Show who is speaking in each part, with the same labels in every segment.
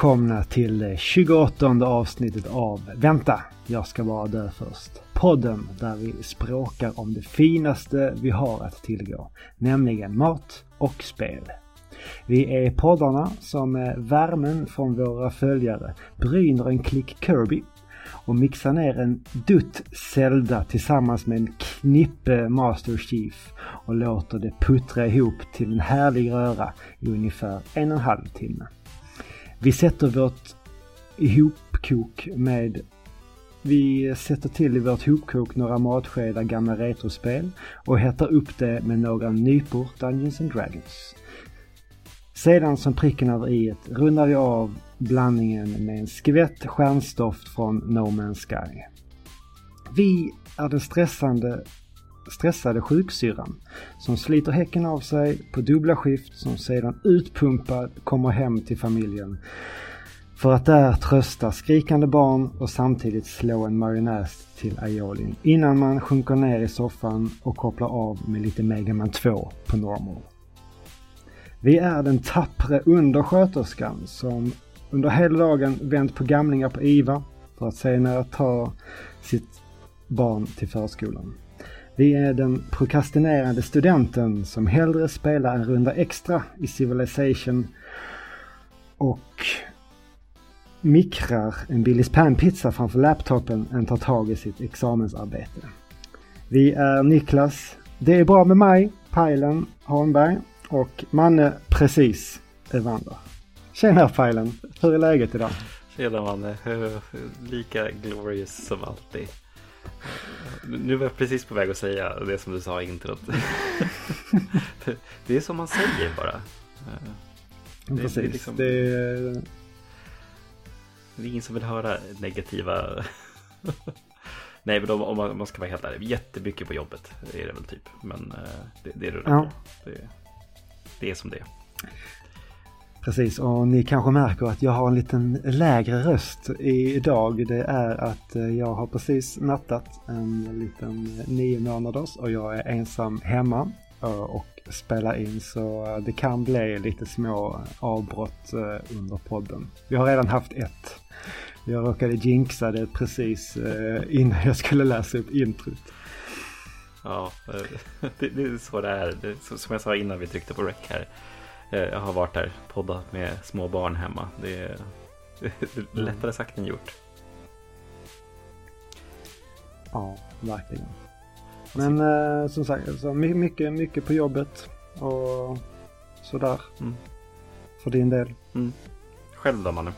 Speaker 1: Välkomna till det 28 avsnittet av Vänta, jag ska bara dö först. Podden där vi språkar om det finaste vi har att tillgå, nämligen mat och spel. Vi är poddarna som med värmen från våra följare bryner en klick Kirby och mixar ner en dutt Zelda tillsammans med en knippe Master Chief och låter det puttra ihop till en härlig röra i ungefär en och en halv timme. Vi sätter vårt ihopkok med vi sätter till i vårt hopkok några matskedar gamla retrospel och hettar upp det med några nypor Dungeons and Dragons. Sedan som pricken över i rundar vi av blandningen med en skvätt stjärnstoft från No Man's Sky. Vi är den stressande, stressade sjuksyrran som sliter häcken av sig på dubbla skift som sedan utpumpad kommer hem till familjen för att där trösta skrikande barn och samtidigt slå en marionäs till aiolin innan man sjunker ner i soffan och kopplar av med lite Megaman 2 på normal. Vi är den tappre undersköterskan som under hela dagen vänt på gamlingar på IVA för att senare ta sitt barn till förskolan. Vi är den prokrastinerande studenten som hellre spelar en runda extra i Civilization och mikrar en Billys panpizza framför laptopen än tar tag i sitt examensarbete. Vi är Niklas, Det är bra med mig, Pajlen Holmberg och Manne Precis Evander. Tjena Pajlen, hur är läget idag?
Speaker 2: Tjena Manne, lika glorious som alltid. Nu var jag precis på väg att säga det som du sa i introt. det är som man säger bara.
Speaker 1: Det, precis. Det är, liksom... det är...
Speaker 2: det är ingen som vill höra negativa... Nej, men om man, ska vara helt ärlig, jättemycket på jobbet är det väl typ. Men eh, det, det rullar ja. på. Det, det är som det är.
Speaker 1: Precis, och ni kanske märker att jag har en liten lägre röst idag. Det är att eh, jag har precis nattat en liten eh, nio månaders och jag är ensam hemma eh, och spelar in så det kan bli lite små avbrott under podden. Vi har redan haft ett. Jag råkade jinxa det precis innan jag skulle läsa upp introt.
Speaker 2: Ja, det, det är så det är. som jag sa innan vi tryckte på rec här. Eh, jag har varit där, poddat med små barn hemma. Det är, lättare sagt än gjort.
Speaker 1: Ja, verkligen. Men eh, som sagt, alltså, mycket, mycket på jobbet och sådär. Mm. För din del.
Speaker 2: Mm. Själv då Manne?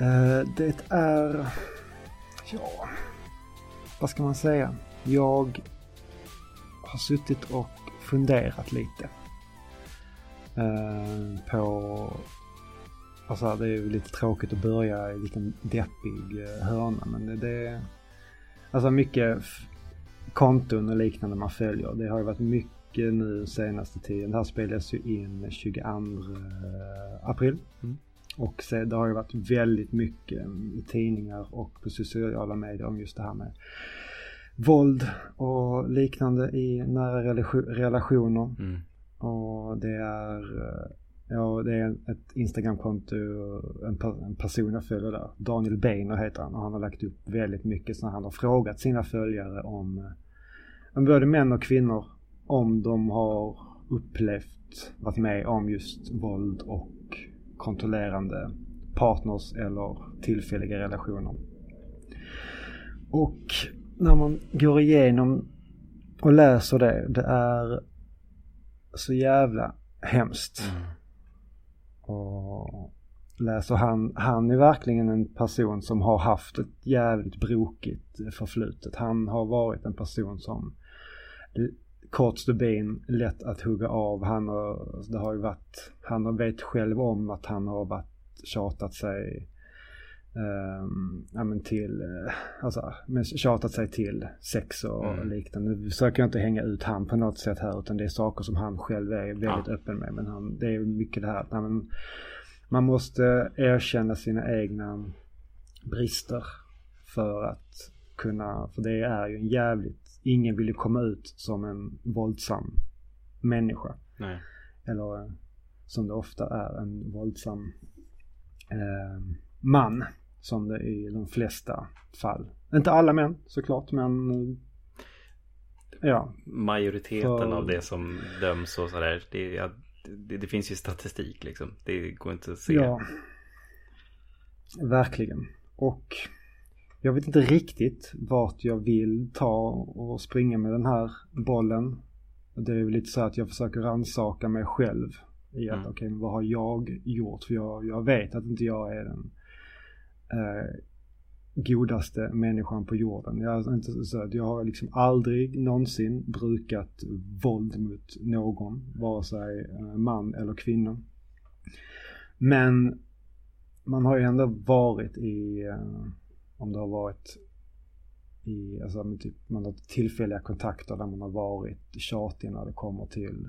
Speaker 1: Eh, det är, ja, vad ska man säga? Jag har suttit och funderat lite. Eh, på... Alltså det är ju lite tråkigt att börja i en liten deppig eh, hörna men det, det Alltså mycket konton och liknande man följer. Det har ju varit mycket nu senaste tiden. Det här spelades ju in 22 april. Mm. Och så, det har ju varit väldigt mycket i tidningar och på sociala medier om just det här med våld och liknande i nära relationer. Mm. Och det är, eh, ja, det är ett Instagramkonto, en, en person jag följer där. Daniel Beiner heter han och han har lagt upp väldigt mycket så han har frågat sina följare om, eh, om både män och kvinnor om de har upplevt, varit med om just våld och kontrollerande partners eller tillfälliga relationer. Och när man går igenom och läser det, det är så jävla hemskt. Mm. Och läser han, han är verkligen en person som har haft ett jävligt brokigt förflutet. Han har varit en person som kort stubin, lätt att hugga av. Han har, det har ju varit, han vet själv om att han har varit tjatat sig Um, ja, men till, uh, alltså, men tjatat sig till sex och mm. liknande. Nu försöker jag inte hänga ut han på något sätt här utan det är saker som han själv är väldigt ja. öppen med. Men han, det är mycket det här att man måste erkänna sina egna brister för att kunna, för det är ju en jävligt, ingen vill ju komma ut som en våldsam människa.
Speaker 2: Nej.
Speaker 1: Eller som det ofta är en våldsam eh, man. Som det är i de flesta fall. Inte alla män såklart men ja.
Speaker 2: Majoriteten för... av det som döms och sådär. Det, det, det, finns ju statistik liksom. Det går inte att se.
Speaker 1: Ja. Verkligen. Och jag vet inte riktigt vart jag vill ta och springa med den här bollen. Det är väl lite så att jag försöker rannsaka mig själv. I att mm. okej, okay, vad har jag gjort? För jag, jag vet att inte jag är den eh, godaste människan på jorden. Jag, inte så att jag har liksom aldrig någonsin brukat våld mot någon, vare sig eh, man eller kvinna. Men man har ju ändå varit i, eh, om det har varit i, alltså typ, man har tillfälliga kontakter där man har varit tjatig när det kommer till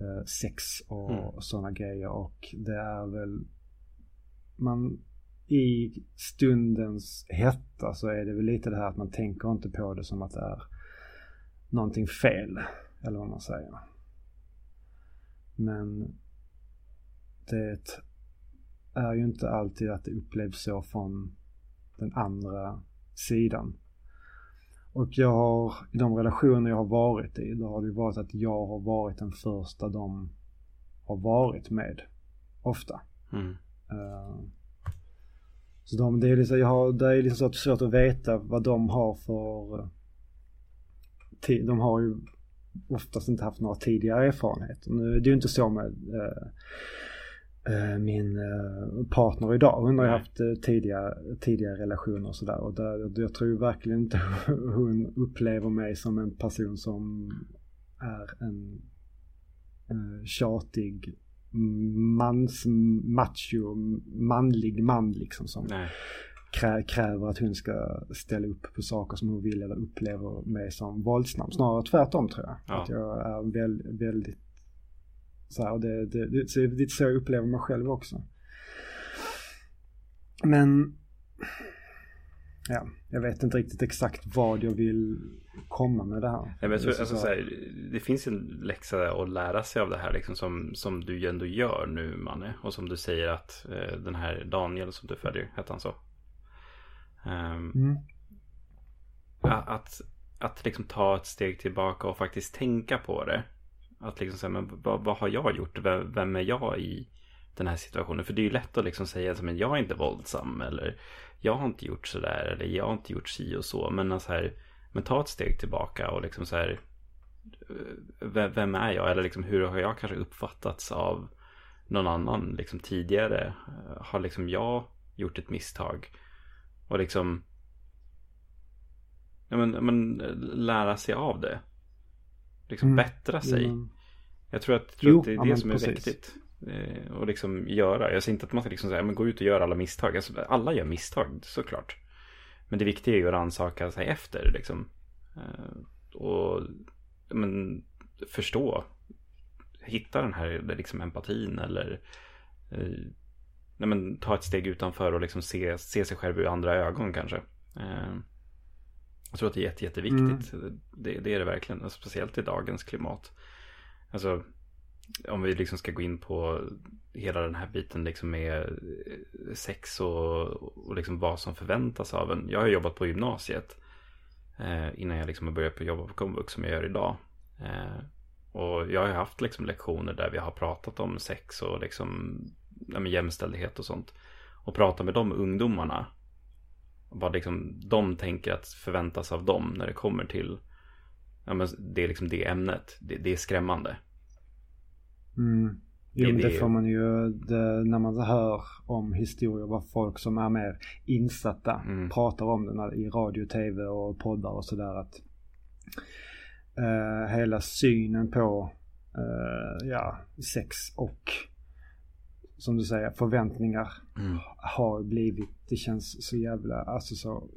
Speaker 1: eh, sex och mm. sådana grejer och det är väl, man i stundens hetta så är det väl lite det här att man tänker inte på det som att det är någonting fel. Eller vad man säger. Men det är ju inte alltid att det upplevs så från den andra sidan. Och jag har, i de relationer jag har varit i, då har det varit att jag har varit den första de har varit med. Ofta. Mm. Uh, så de, det är liksom, jag har, det är liksom så svårt att veta vad de har för... Eh, de har ju oftast inte haft några tidigare erfarenheter. Nu det är ju inte så med eh, min eh, partner idag. Hon har ju haft eh, tidigare, tidigare relationer och sådär. Och där, jag tror verkligen inte hon upplever mig som en person som är en tjatig mans, macho, manlig man liksom som krä, kräver att hon ska ställa upp på saker som hon vill eller upplever mig som våldsam. Snarare tvärtom tror jag. Ja. Att jag är väl, väldigt så här, det, det, det, det är så jag upplever mig själv också. Men ja, jag vet inte riktigt exakt vad jag vill komma med det här.
Speaker 2: Nej, men jag tror, alltså, så här, det finns en läxa att lära sig av det här liksom, som, som du ändå gör nu Manne. Och som du säger att eh, den här Daniel som du följer, hette han så? Um, mm. Att, att liksom ta ett steg tillbaka och faktiskt tänka på det. Att liksom säga, men vad, vad har jag gjort? Vem, vem, är jag i den här situationen? För det är ju lätt att liksom säga, men jag är inte våldsam. Eller jag har inte gjort sådär. Eller jag har inte gjort si och så. Men alltså här, men ta ett steg tillbaka och liksom så här. Vem är jag? Eller liksom hur har jag kanske uppfattats av någon annan liksom tidigare? Har liksom jag gjort ett misstag? Och liksom ja, men, men, lära sig av det. Liksom mm. bättra sig. Mm. Jag tror att, tror jo, att det är det som är precis. viktigt. Eh, och liksom göra. Jag säger inte att man ska liksom säga, men gå ut och göra alla misstag. Alltså, alla gör misstag såklart. Men det viktiga är ju att rannsaka sig efter liksom. Eh, och men, förstå. Hitta den här liksom, empatin eller eh, nej, men, ta ett steg utanför och liksom se, se sig själv ur andra ögon kanske. Eh, jag tror att det är jätte, jätteviktigt. Mm. Det, det, är det verkligen. Speciellt i dagens klimat. Alltså om vi liksom ska gå in på hela den här biten liksom med eh, sex och, och liksom vad som förväntas av en. Jag har jobbat på gymnasiet eh, innan jag liksom har börjat jobba på komvux som jag gör idag. Eh, och jag har haft liksom lektioner där vi har pratat om sex och liksom ja, jämställdhet och sånt. Och prata med de ungdomarna. Vad liksom de tänker att förväntas av dem när det kommer till ja, men det är liksom det ämnet. Det, det är skrämmande.
Speaker 1: Mm. Jo, det, det, får man ju det, när man hör om historier vad folk som är mer insatta mm. pratar om det när, i radio, tv och poddar och sådär. Att uh, hela synen på uh, ja, sex och som du säger förväntningar mm. har blivit, det känns så jävla, alltså så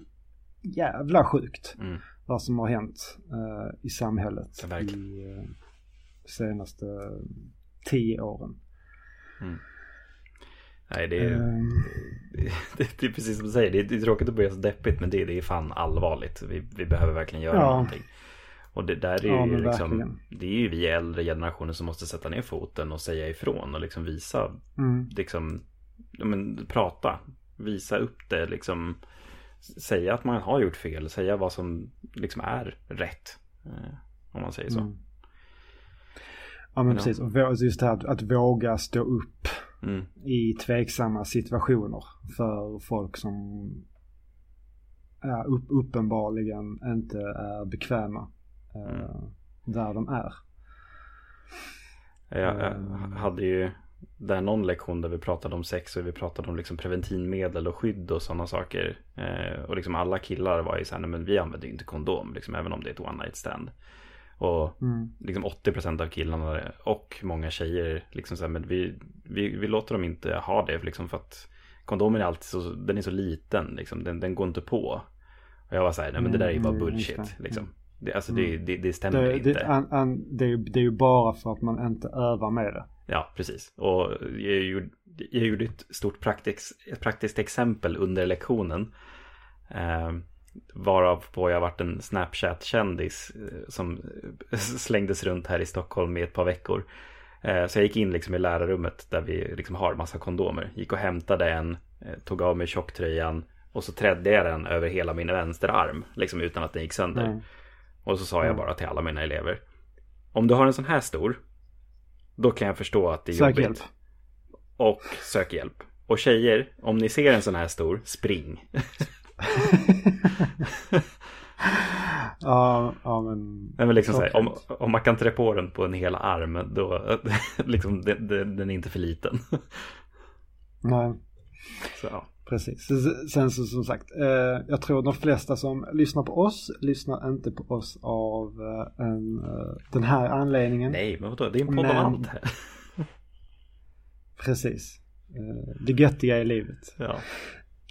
Speaker 1: jävla sjukt. Mm. Vad som har hänt uh, i samhället ja, i senaste tio åren. Mm.
Speaker 2: Nej, det är, um, det, det, är precis som du säger. Det är, det är tråkigt att börja så deppigt, men det, det är fan allvarligt. Vi, vi behöver verkligen göra ja. någonting. Och det där är
Speaker 1: Ja,
Speaker 2: ju liksom, det är ju vi äldre generationer som måste sätta ner foten och säga ifrån och liksom visa,
Speaker 1: Mm.
Speaker 2: liksom, men, prata, visa upp det, liksom, säga att man har gjort fel, säga vad som liksom är rätt. Eh, om man säger så.
Speaker 1: Mm. Ja men
Speaker 2: Ja.
Speaker 1: precis. Och vå- just det här att, våga stå upp
Speaker 2: Mm.
Speaker 1: i tveksamma situationer för folk som är upp, uppenbarligen inte är bekväma eh,
Speaker 2: Mm.
Speaker 1: där de är.
Speaker 2: Jag, jag
Speaker 1: Mm.
Speaker 2: hade ju där någon lektion där vi pratade om sex och vi pratade om liksom preventivmedel och skydd och sådana saker. Eh, och liksom alla killar var ju så här, nej men vi använder ju inte kondom, liksom, även om det är ett one night stand. Och
Speaker 1: Mm.
Speaker 2: liksom 80% av killarna och många tjejer, liksom så här, men vi, vi, vi låter dem inte ha det, liksom för att kondomen är alltid så, den är så liten, liksom, den, den går inte på. Och jag var så här, nej men det där är ju bara
Speaker 1: Mm,
Speaker 2: bullshit,
Speaker 1: det.
Speaker 2: liksom. Det, alltså det, det, det stämmer
Speaker 1: Det,
Speaker 2: inte.
Speaker 1: det, an, an, det, är ju- bara för att man inte övar med det.
Speaker 2: Ja, precis. Och jag gjorde, jag gjorde ett stort praktiskt, praktiskt exempel under lektionen. Eh, varav på jag varit en Snapchat-kändis eh, som eh, slängdes runt här i Stockholm i ett par veckor. Eh, så jag gick in liksom i lärarrummet där vi liksom har massa kondomer. Gick och hämtade en, tog av mig tjocktröjan och så trädde jag den över hela min vänsterarm. Liksom utan att den gick sönder.
Speaker 1: Mm.
Speaker 2: Och så sa jag
Speaker 1: Mm.
Speaker 2: bara till alla mina elever. Om du har en sån här stor. Då kan jag förstå att det är
Speaker 1: Sök
Speaker 2: jobbigt.
Speaker 1: hjälp.
Speaker 2: Och sök hjälp. Och tjejer, om ni ser en sån här stor, spring.
Speaker 1: Ja, ja men.
Speaker 2: Nej, men liksom här, om, om man kan trä på den på en hel arm, då liksom, det, det, den är inte för liten.
Speaker 1: Nej.
Speaker 2: Så, ja.
Speaker 1: Precis. Sen så som sagt, eh, jag tror de flesta som lyssnar på oss lyssnar inte på oss av eh, en, eh, den här anledningen.
Speaker 2: Nej, men vadå? Det är en podd
Speaker 1: Men-
Speaker 2: om allt här.
Speaker 1: Precis. Eh, det göttiga i livet.
Speaker 2: Ja.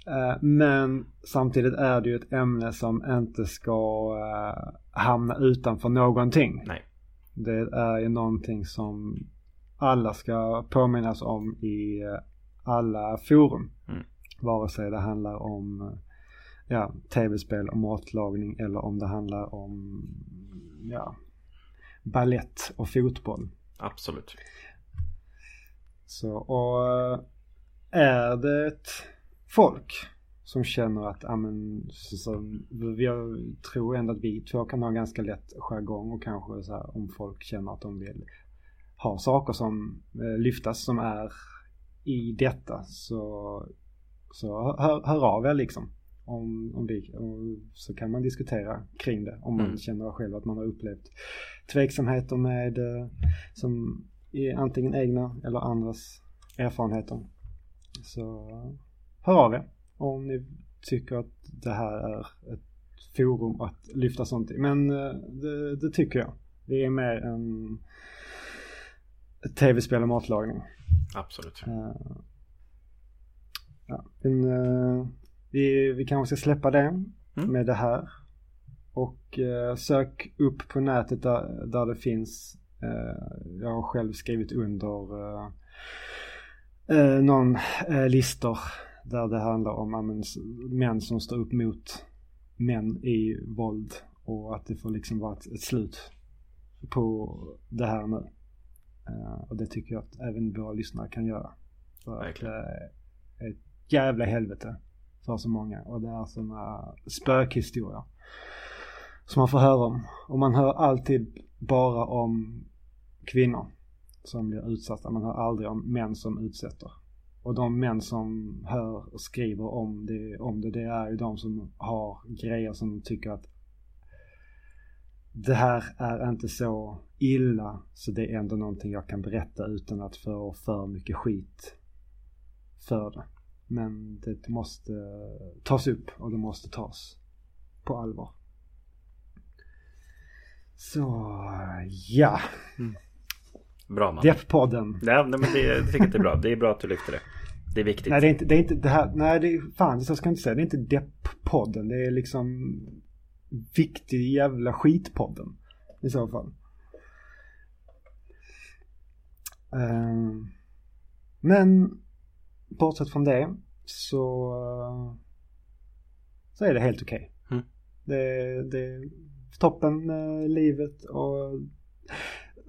Speaker 1: Eh, men samtidigt är det ju ett ämne som inte ska eh, hamna utanför någonting.
Speaker 2: Nej.
Speaker 1: Det är ju någonting som alla ska påminnas om i eh, alla forum.
Speaker 2: Mm.
Speaker 1: Vare sig det handlar om ja, tv-spel och matlagning eller om det handlar om ja, ballett och fotboll.
Speaker 2: Absolut.
Speaker 1: Så, och är det ett folk som känner att, ja men, så, så, jag tror ändå att vi två kan ha ganska lätt jargong och kanske så här om folk känner att de vill ha saker som eh, lyftas som är i detta så, så hör, hör av er liksom. Om, om vi, och så kan man diskutera kring det om man
Speaker 2: Mm.
Speaker 1: känner själv att man har upplevt tveksamheter med eh, som antingen egna eller andras erfarenheter. Så hör av er om ni tycker att det här är ett forum att lyfta sånt i. Men eh, det, det tycker jag. Vi är mer ett tv-spel och matlagning.
Speaker 2: Absolut.
Speaker 1: Eh, ja, men, eh, vi, vi kanske ska släppa det
Speaker 2: Mm.
Speaker 1: med det här. Och sök upp på nätet där, där det finns. Jag har själv skrivit under någon listor där det handlar om ja, men, s- män som står upp mot män i våld. Och att det får liksom vara ett, ett slut på det här nu. Eh, och det tycker jag att även våra lyssnare kan göra. För att det är ett jävla helvete för så många. Och det är sådana spökhistorier som man får höra om. Och man hör alltid bara om kvinnor som blir utsatta. Man hör aldrig om män som utsätter. Och de män som hör och skriver om det, om det, det är ju de som har grejer som de tycker att det här är inte så illa så det är ändå någonting jag kan berätta utan att få för mycket skit för det. Men det måste tas upp och det måste tas på allvar. Så ja, mm.
Speaker 2: Bra man.
Speaker 1: Depp-podden.
Speaker 2: Ja, nej, men det, jag tycker det är bra. Det är bra att du lyfter det. Det är viktigt.
Speaker 1: Nej det är inte det, är inte det här, nej det är, fan så ska jag inte säga, det är inte Depp-podden. Det är liksom viktig jävla skitpodden i så fall. Ehm, men bortsett från det så, så är det helt okej.
Speaker 2: Mm.
Speaker 1: Det, det toppen med livet och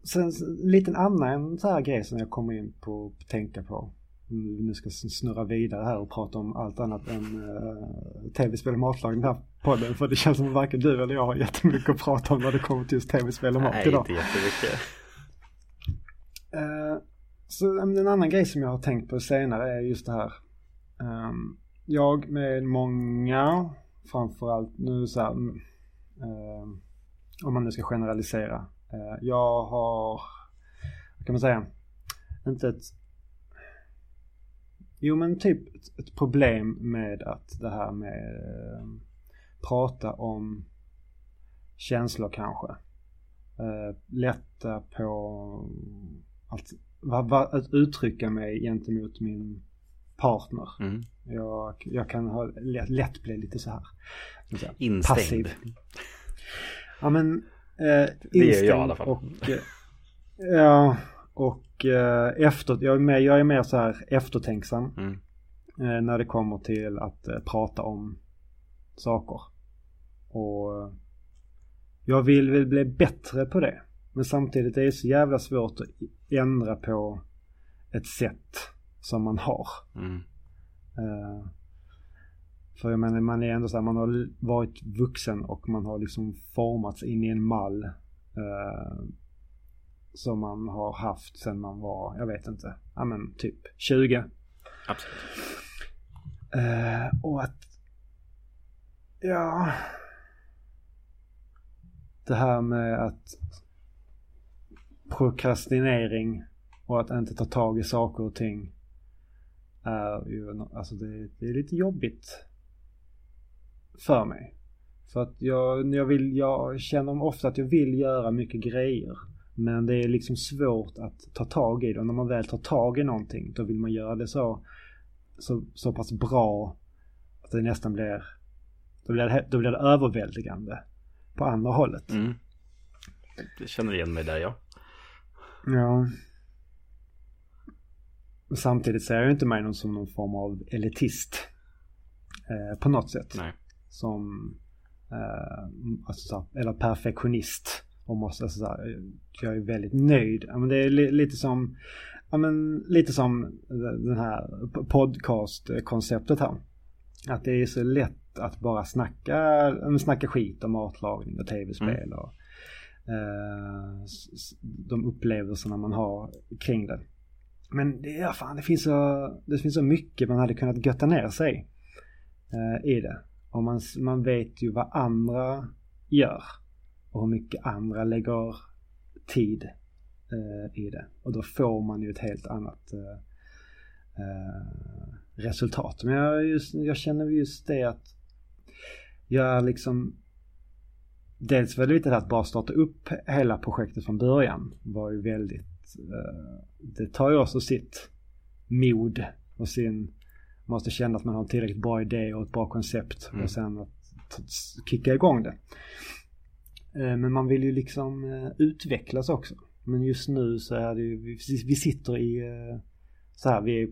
Speaker 1: sen en liten annan så här grej som jag kommer in på att tänka på. Nu ska snurra vidare här och prata om allt annat än uh, tv-spel och matlagning här podden. För det känns som att varken du eller jag har jättemycket att prata om när det kommer till just tv-spel och mat
Speaker 2: Nej,
Speaker 1: idag.
Speaker 2: Nej, inte jättemycket.
Speaker 1: Uh, så en annan grej som jag har tänkt på senare är just det här. Um, jag med många, framförallt nu så här, uh, om man nu ska generalisera. Uh, jag har, vad kan man säga, inte ett Jo men typ ett, problem med att det här med eh, prata om känslor kanske. Eh, lätta på att, att uttrycka mig gentemot min partner. Mm. Jag, jag kan ha lätt, lätt bli lite så här.
Speaker 2: Instängd. Passiv.
Speaker 1: Ja men
Speaker 2: eh, Det är jag i alla fall. Och,
Speaker 1: eh, ja, och eh, efter, jag, är mer, jag är mer så här eftertänksam. Mm. Eh, när det kommer till att eh, prata om saker. Och eh, jag vill väl bli bättre på det. Men samtidigt är det så jävla svårt att ändra på ett sätt som man har. Mm. För jag menar, man är ändå så här, man har varit vuxen och man har liksom formats in i en mall. Uh, som man har haft sen man var, jag vet inte, ja men typ 20.
Speaker 2: Absolut.
Speaker 1: Uh, och att, ja. Det här med att prokrastinering och att inte ta tag i saker och ting är ju, alltså det, det är lite jobbigt för mig. För att jag, jag vill, jag känner ofta att jag vill göra mycket grejer. Men det är liksom svårt att ta tag i det. Och när man väl tar tag i någonting då vill man göra det så, så, så pass bra att det nästan blir, då blir det, då blir det överväldigande på andra hållet.
Speaker 2: Mm. Jag känner igen mig där ja.
Speaker 1: Ja. Samtidigt ser jag inte mig som någon form av elitist. Eh, på något sätt.
Speaker 2: Nej.
Speaker 1: Som, eh, alltså, eller perfektionist. Och måste, alltså, så här, jag är väldigt nöjd. Men det är li lite som, ja, men, lite som den här podcastkonceptet här. Att det är så lätt att bara snacka, snacka skit om matlagning och tv-spel. Mm. Och, eh, de upplevelserna man har kring det. Men det, ja, fan, det, finns så, det finns så mycket man hade kunnat götta ner sig eh, i det. Och man, man vet ju vad andra gör. Och hur mycket andra lägger tid eh, i det. Och då får man ju ett helt annat eh, eh resultat. Men jag, just, jag känner just det att jag är liksom Dels var det lite att bara starta upp hela projektet från början var ju väldigt Eh, det tar ju också sitt mod och sin, måste känna att man har en tillräckligt bra idé och ett bra koncept mm. och sen att kicka igång det. Eh, men man vill ju liksom eh, utvecklas också. Men just nu så är det ju, vi sitter i så här, vi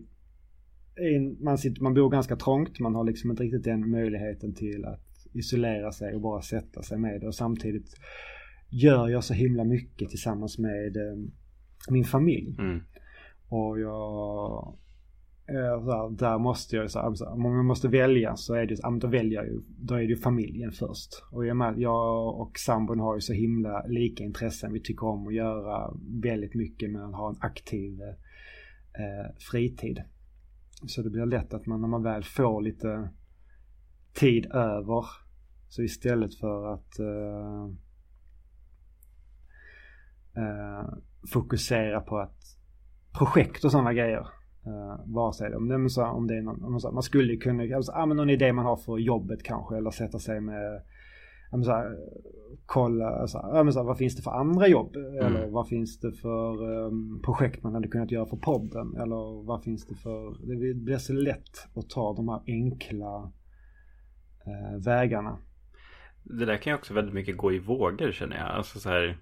Speaker 1: är, man, sitter, man bor ganska trångt, man har liksom inte riktigt den möjligheten till att isolera sig och bara sätta sig med det och samtidigt gör jag så himla mycket tillsammans med min familj.
Speaker 2: Mm.
Speaker 1: Och jag, Eh, där, där måste jag, så här, om jag måste välja så är det, ja, då väljer jag ju, då är det ju familjen först. Och jag, med, jag och sambon har ju så himla lika intressen. Vi tycker om att göra väldigt mycket med att ha en aktiv eh, fritid. Så det blir lätt att man när man väl får lite tid över så istället för att eh, eh, fokusera på att projekt och sådana grejer. Uh, vare sig det, så, om det är någon, om så, man skulle kunna, alltså, ah, men någon idé man har för jobbet kanske eller sätta sig med ja, så här, kolla, så här, vad finns det för andra jobb? Mm. Eller vad finns det för um, projekt man hade kunnat göra för podden? Eller vad finns det för, det blir så lätt att ta de här enkla uh, vägarna.
Speaker 2: Det där kan ju också väldigt mycket gå i vågor känner jag. Alltså så här,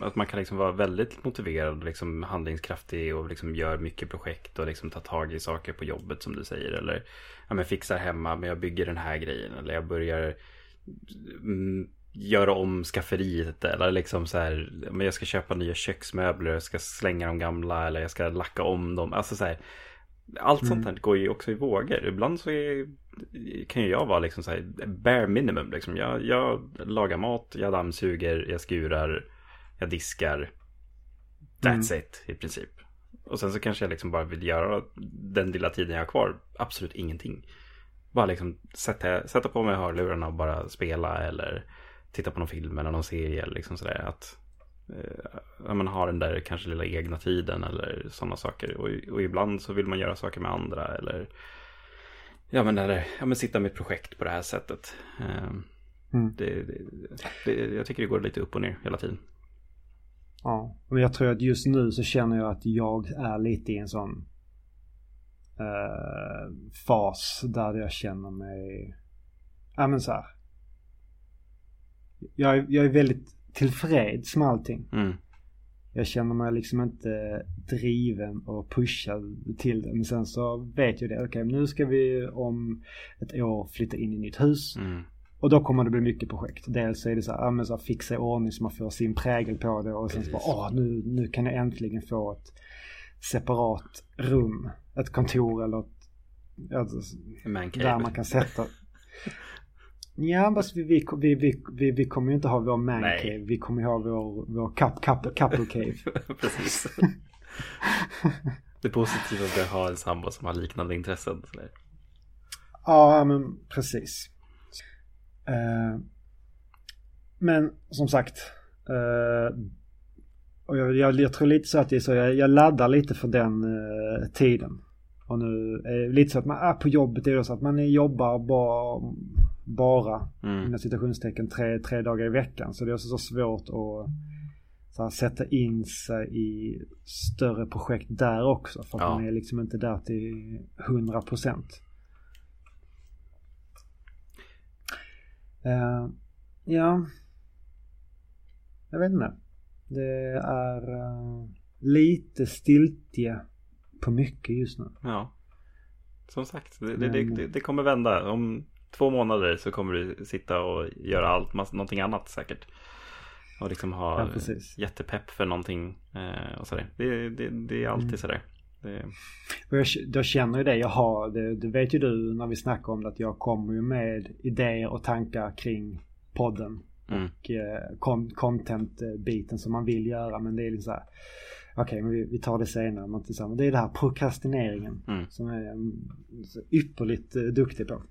Speaker 2: att man kan liksom vara väldigt motiverad och liksom handlingskraftig och liksom gör mycket projekt och liksom tar tag i saker på jobbet som du säger. Eller ja, men fixar hemma men jag bygger den här grejen. Eller jag börjar mm, göra om skafferiet eller liksom så här, men jag ska köpa nya köksmöbler, jag ska slänga de gamla eller jag ska lacka om dem. Alltså så här, allt sånt här går ju också i vågor. Ibland så är, kan ju jag vara liksom så här bare minimum. Liksom. Jag, jag lagar mat, jag dammsuger, jag skurar, jag diskar. That's it i princip. Och sen så kanske jag liksom bara vill göra den lilla tiden jag har kvar, absolut ingenting. Bara liksom sätta, sätta på mig hörlurarna och bara spela eller titta på någon film eller någon serie. Liksom sådär. Att eh, man har den där kanske lilla egna tiden eller sådana saker. Och, och, ibland så vill man göra saker med andra eller ja men, eller, ja, men sitta med ett projekt på det här sättet. Eh, mm. det, det, det, jag tycker det går lite upp och ner hela tiden.
Speaker 1: Ja, men jag tror att just nu så känner jag att jag är lite i en sån eh, fas där jag känner mig, ja men så här. Jag, jag är väldigt tillfreds med allting. Mm. Jag känner mig liksom inte driven och pushad till det. Men sen så vet jag det. Okej, okay, nu ska vi om ett år flytta in i nytt hus. Mm. Och då kommer det bli mycket projekt. Dels är det så här, så här fixa i ordning så man får sin prägel på det. Och sen så bara, åh nu, nu kan jag äntligen få ett separat rum. Ett kontor eller ett, alltså, där man kan sätta. Ja, fast vi, vi, vi, vi, vi, kommer ju inte ha vår man Nej. cave. Vi kommer ju ha vår, vår cup, cup, couple cave.
Speaker 2: Precis. det positiva är att ha en sambo som har liknande intressen.
Speaker 1: Ja, men precis. Uh, men som sagt. Uh, och jag, jag, jag, tror lite så att det är så. Jag, jag laddar lite för den uh, tiden. Och nu är det lite så att man är på jobbet. Det är så att man jobbar bara bara, mm. inom citationstecken, tre, tre dagar i veckan. Så det är också så svårt att så här, sätta in sig i större projekt där också. För att ja. man är liksom inte där till 100 procent. Uh, ja, jag vet inte. Det är uh, lite stiltje på mycket just nu.
Speaker 2: Ja, som sagt, det, det, det, det kommer vända. Om två månader så kommer du sitta och göra allt, någonting annat säkert. Och liksom ha ja, jättepepp för någonting eh, och sådär. Det, det, det är alltid mm. sådär. Det...
Speaker 1: Jag, jag känner ju det jag har. Det, det vet ju du när vi snackar om det att jag kommer ju med idéer och tankar kring podden. Mm. Och eh, content-biten som man vill göra. Men det är liksom så här. Okej, okay, men vi, vi, tar det senare. Men det är det här prokrastineringen. Mm. Som är jag ypperligt eh, duktig på.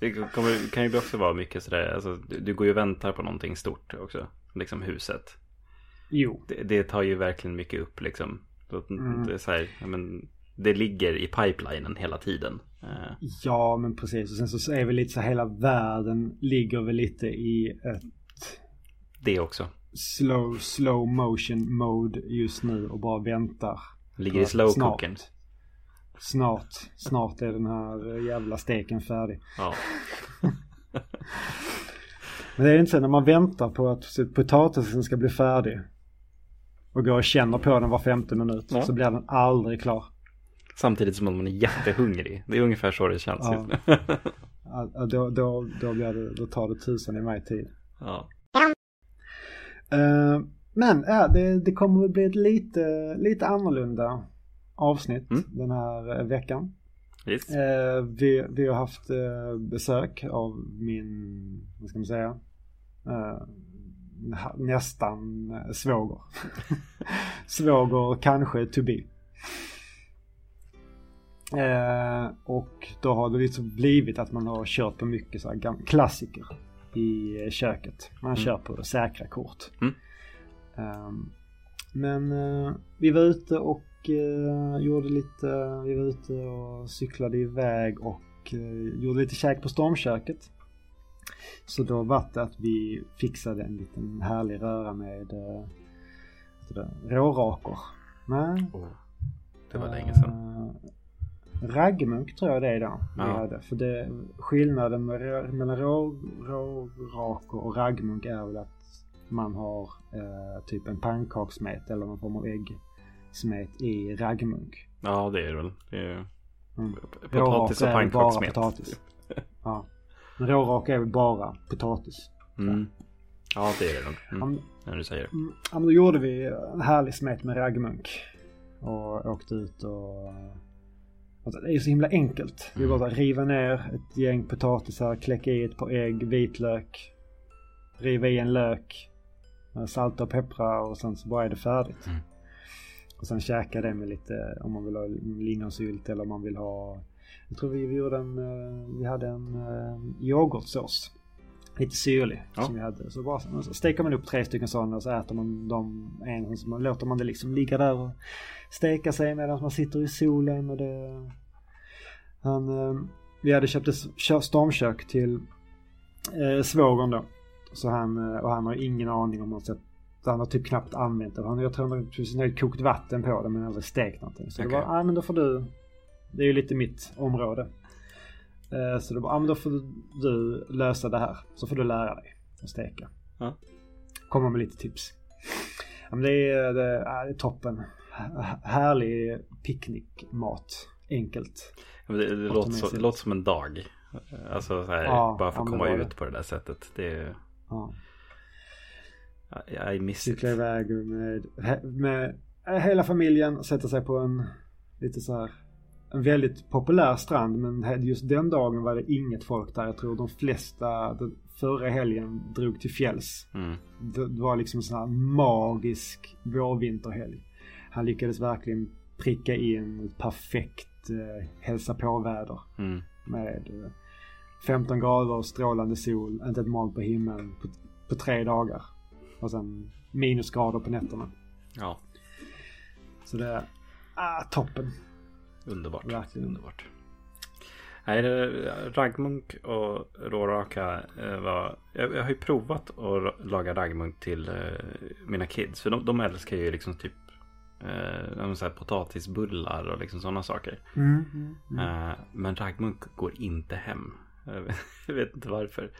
Speaker 2: Det kommer, kan ju också vara mycket sådär, alltså, du, du går ju och väntar på någonting stort också. Liksom huset.
Speaker 1: Jo.
Speaker 2: Det, det tar ju verkligen mycket upp liksom. Mm. Det, är så här, men, det ligger i pipelinen hela tiden.
Speaker 1: Eh. Ja, men precis. Och sen så är väl lite så hela världen ligger väl lite i ett...
Speaker 2: Det också.
Speaker 1: Slow, slow motion mode just nu och bara väntar.
Speaker 2: Ligger i slow cooking.
Speaker 1: Snart, snart är den här jävla steken färdig. Ja. Men det är inte så när man väntar på att potatisen ska bli färdig. Och går och känner på den var femte minut. Ja. Så blir den aldrig klar.
Speaker 2: Samtidigt som man är jättehungrig. Det är ungefär så det känns. Ja.
Speaker 1: ja då, då, då, blir det, då tar det tusen i mig tid. Ja. Uh, men ja, det, det kommer att bli ett lite, lite annorlunda avsnitt mm. den här eh, veckan.
Speaker 2: Yes.
Speaker 1: Eh, vi, vi har haft eh, besök av min, vad ska man säga, eh, nästan eh, svåger. svåger kanske to be. Eh, och då har det liksom blivit att man har kört på mycket så här klassiker i köket. Man mm. kör på säkra kort. Mm. Ehm, men vi var ute och eh, gjorde lite, vi var ute och cyklade iväg och eh, gjorde lite käk på stormköket. Så då var det att vi fixade en liten härlig röra med eh, det, rårakor.
Speaker 2: Nej. Oh, det var länge sedan. Uh,
Speaker 1: raggmunk tror jag det är då. Ja. Vi hade. För det, skillnaden mellan rårakor och raggmunk är väl att man har eh, typ en pannkakssmet eller någon form av ägg smet i raggmunk.
Speaker 2: Ja det är det väl. Det är mm. potatis och pannkakssmet.
Speaker 1: ja. Men rårak är väl bara potatis. Mm.
Speaker 2: Ja, det är det nog. Mm, när du säger det.
Speaker 1: Mm, ja, men då gjorde vi en härlig smet med raggmunk. Och åkte ut och... Alltså, det är ju så himla enkelt. Vi mm. bara riva ner ett gäng potatisar, kläcka i ett par ägg, vitlök. Riva i en lök. Salta och peppra och sen så bara är det färdigt. Mm. Och sen käka det med lite, om man vill ha lingonsylt eller om man vill ha jag tror vi, vi gjorde en, eh, vi hade en uh, yoghurtsås. Lite syrlig ja. som vi hade. Så bara så steker man upp tre stycken sådana och så äter man dem en. Så låter man det liksom ligga där och steka sig medan man sitter i solen och det... Han, uh, vi hade köpt ett stormkök till uh, svågern då. Så han, och han har ingen aning om något sätt han har typ knappt använt det. Han, jag tror han har kokt vatten på det men aldrig stekt någonting. Så okay. det var, ja ah, men då får du det är ju lite mitt område. Eh, så då ja men då får du lösa det här. Så får du lära dig att steka. Ja. Komma med lite tips. Ja, men det, är, det, är, toppen. Härlig picknickmat. Enkelt.
Speaker 2: Ja, det, det, låter, så, det låter som en dag. Alltså så här, ja, bara för att komma ut på det där sättet. Det är... Ja. I miss
Speaker 1: Cykla iväg med, med hela familjen. Sätta sig på en lite så här en väldigt populär strand men just den dagen var det inget folk där. Jag tror de flesta förra helgen drog till fjälls. Mm. Det, var liksom en sån här magisk vårvinterhelg. Han lyckades verkligen pricka in ett perfekt eh, hälsa på-väder. Mm. Med eh, 15 grader och strålande sol, inte ett moln på himlen på, på tre dagar. Och sen minusgrader på nätterna.
Speaker 2: Ja.
Speaker 1: Så det är ah, toppen.
Speaker 2: Underbart. Verkligen. Underbart. Nej, raggmunk och råraka eh, var... Jag, jag har ju provat att laga raggmunk till eh, mina kids. För de, de älskar ju liksom typ eh, så här potatisbullar och liksom sådana saker. Mm, mm, mm. Eh, men raggmunk går inte hem. jag vet inte varför.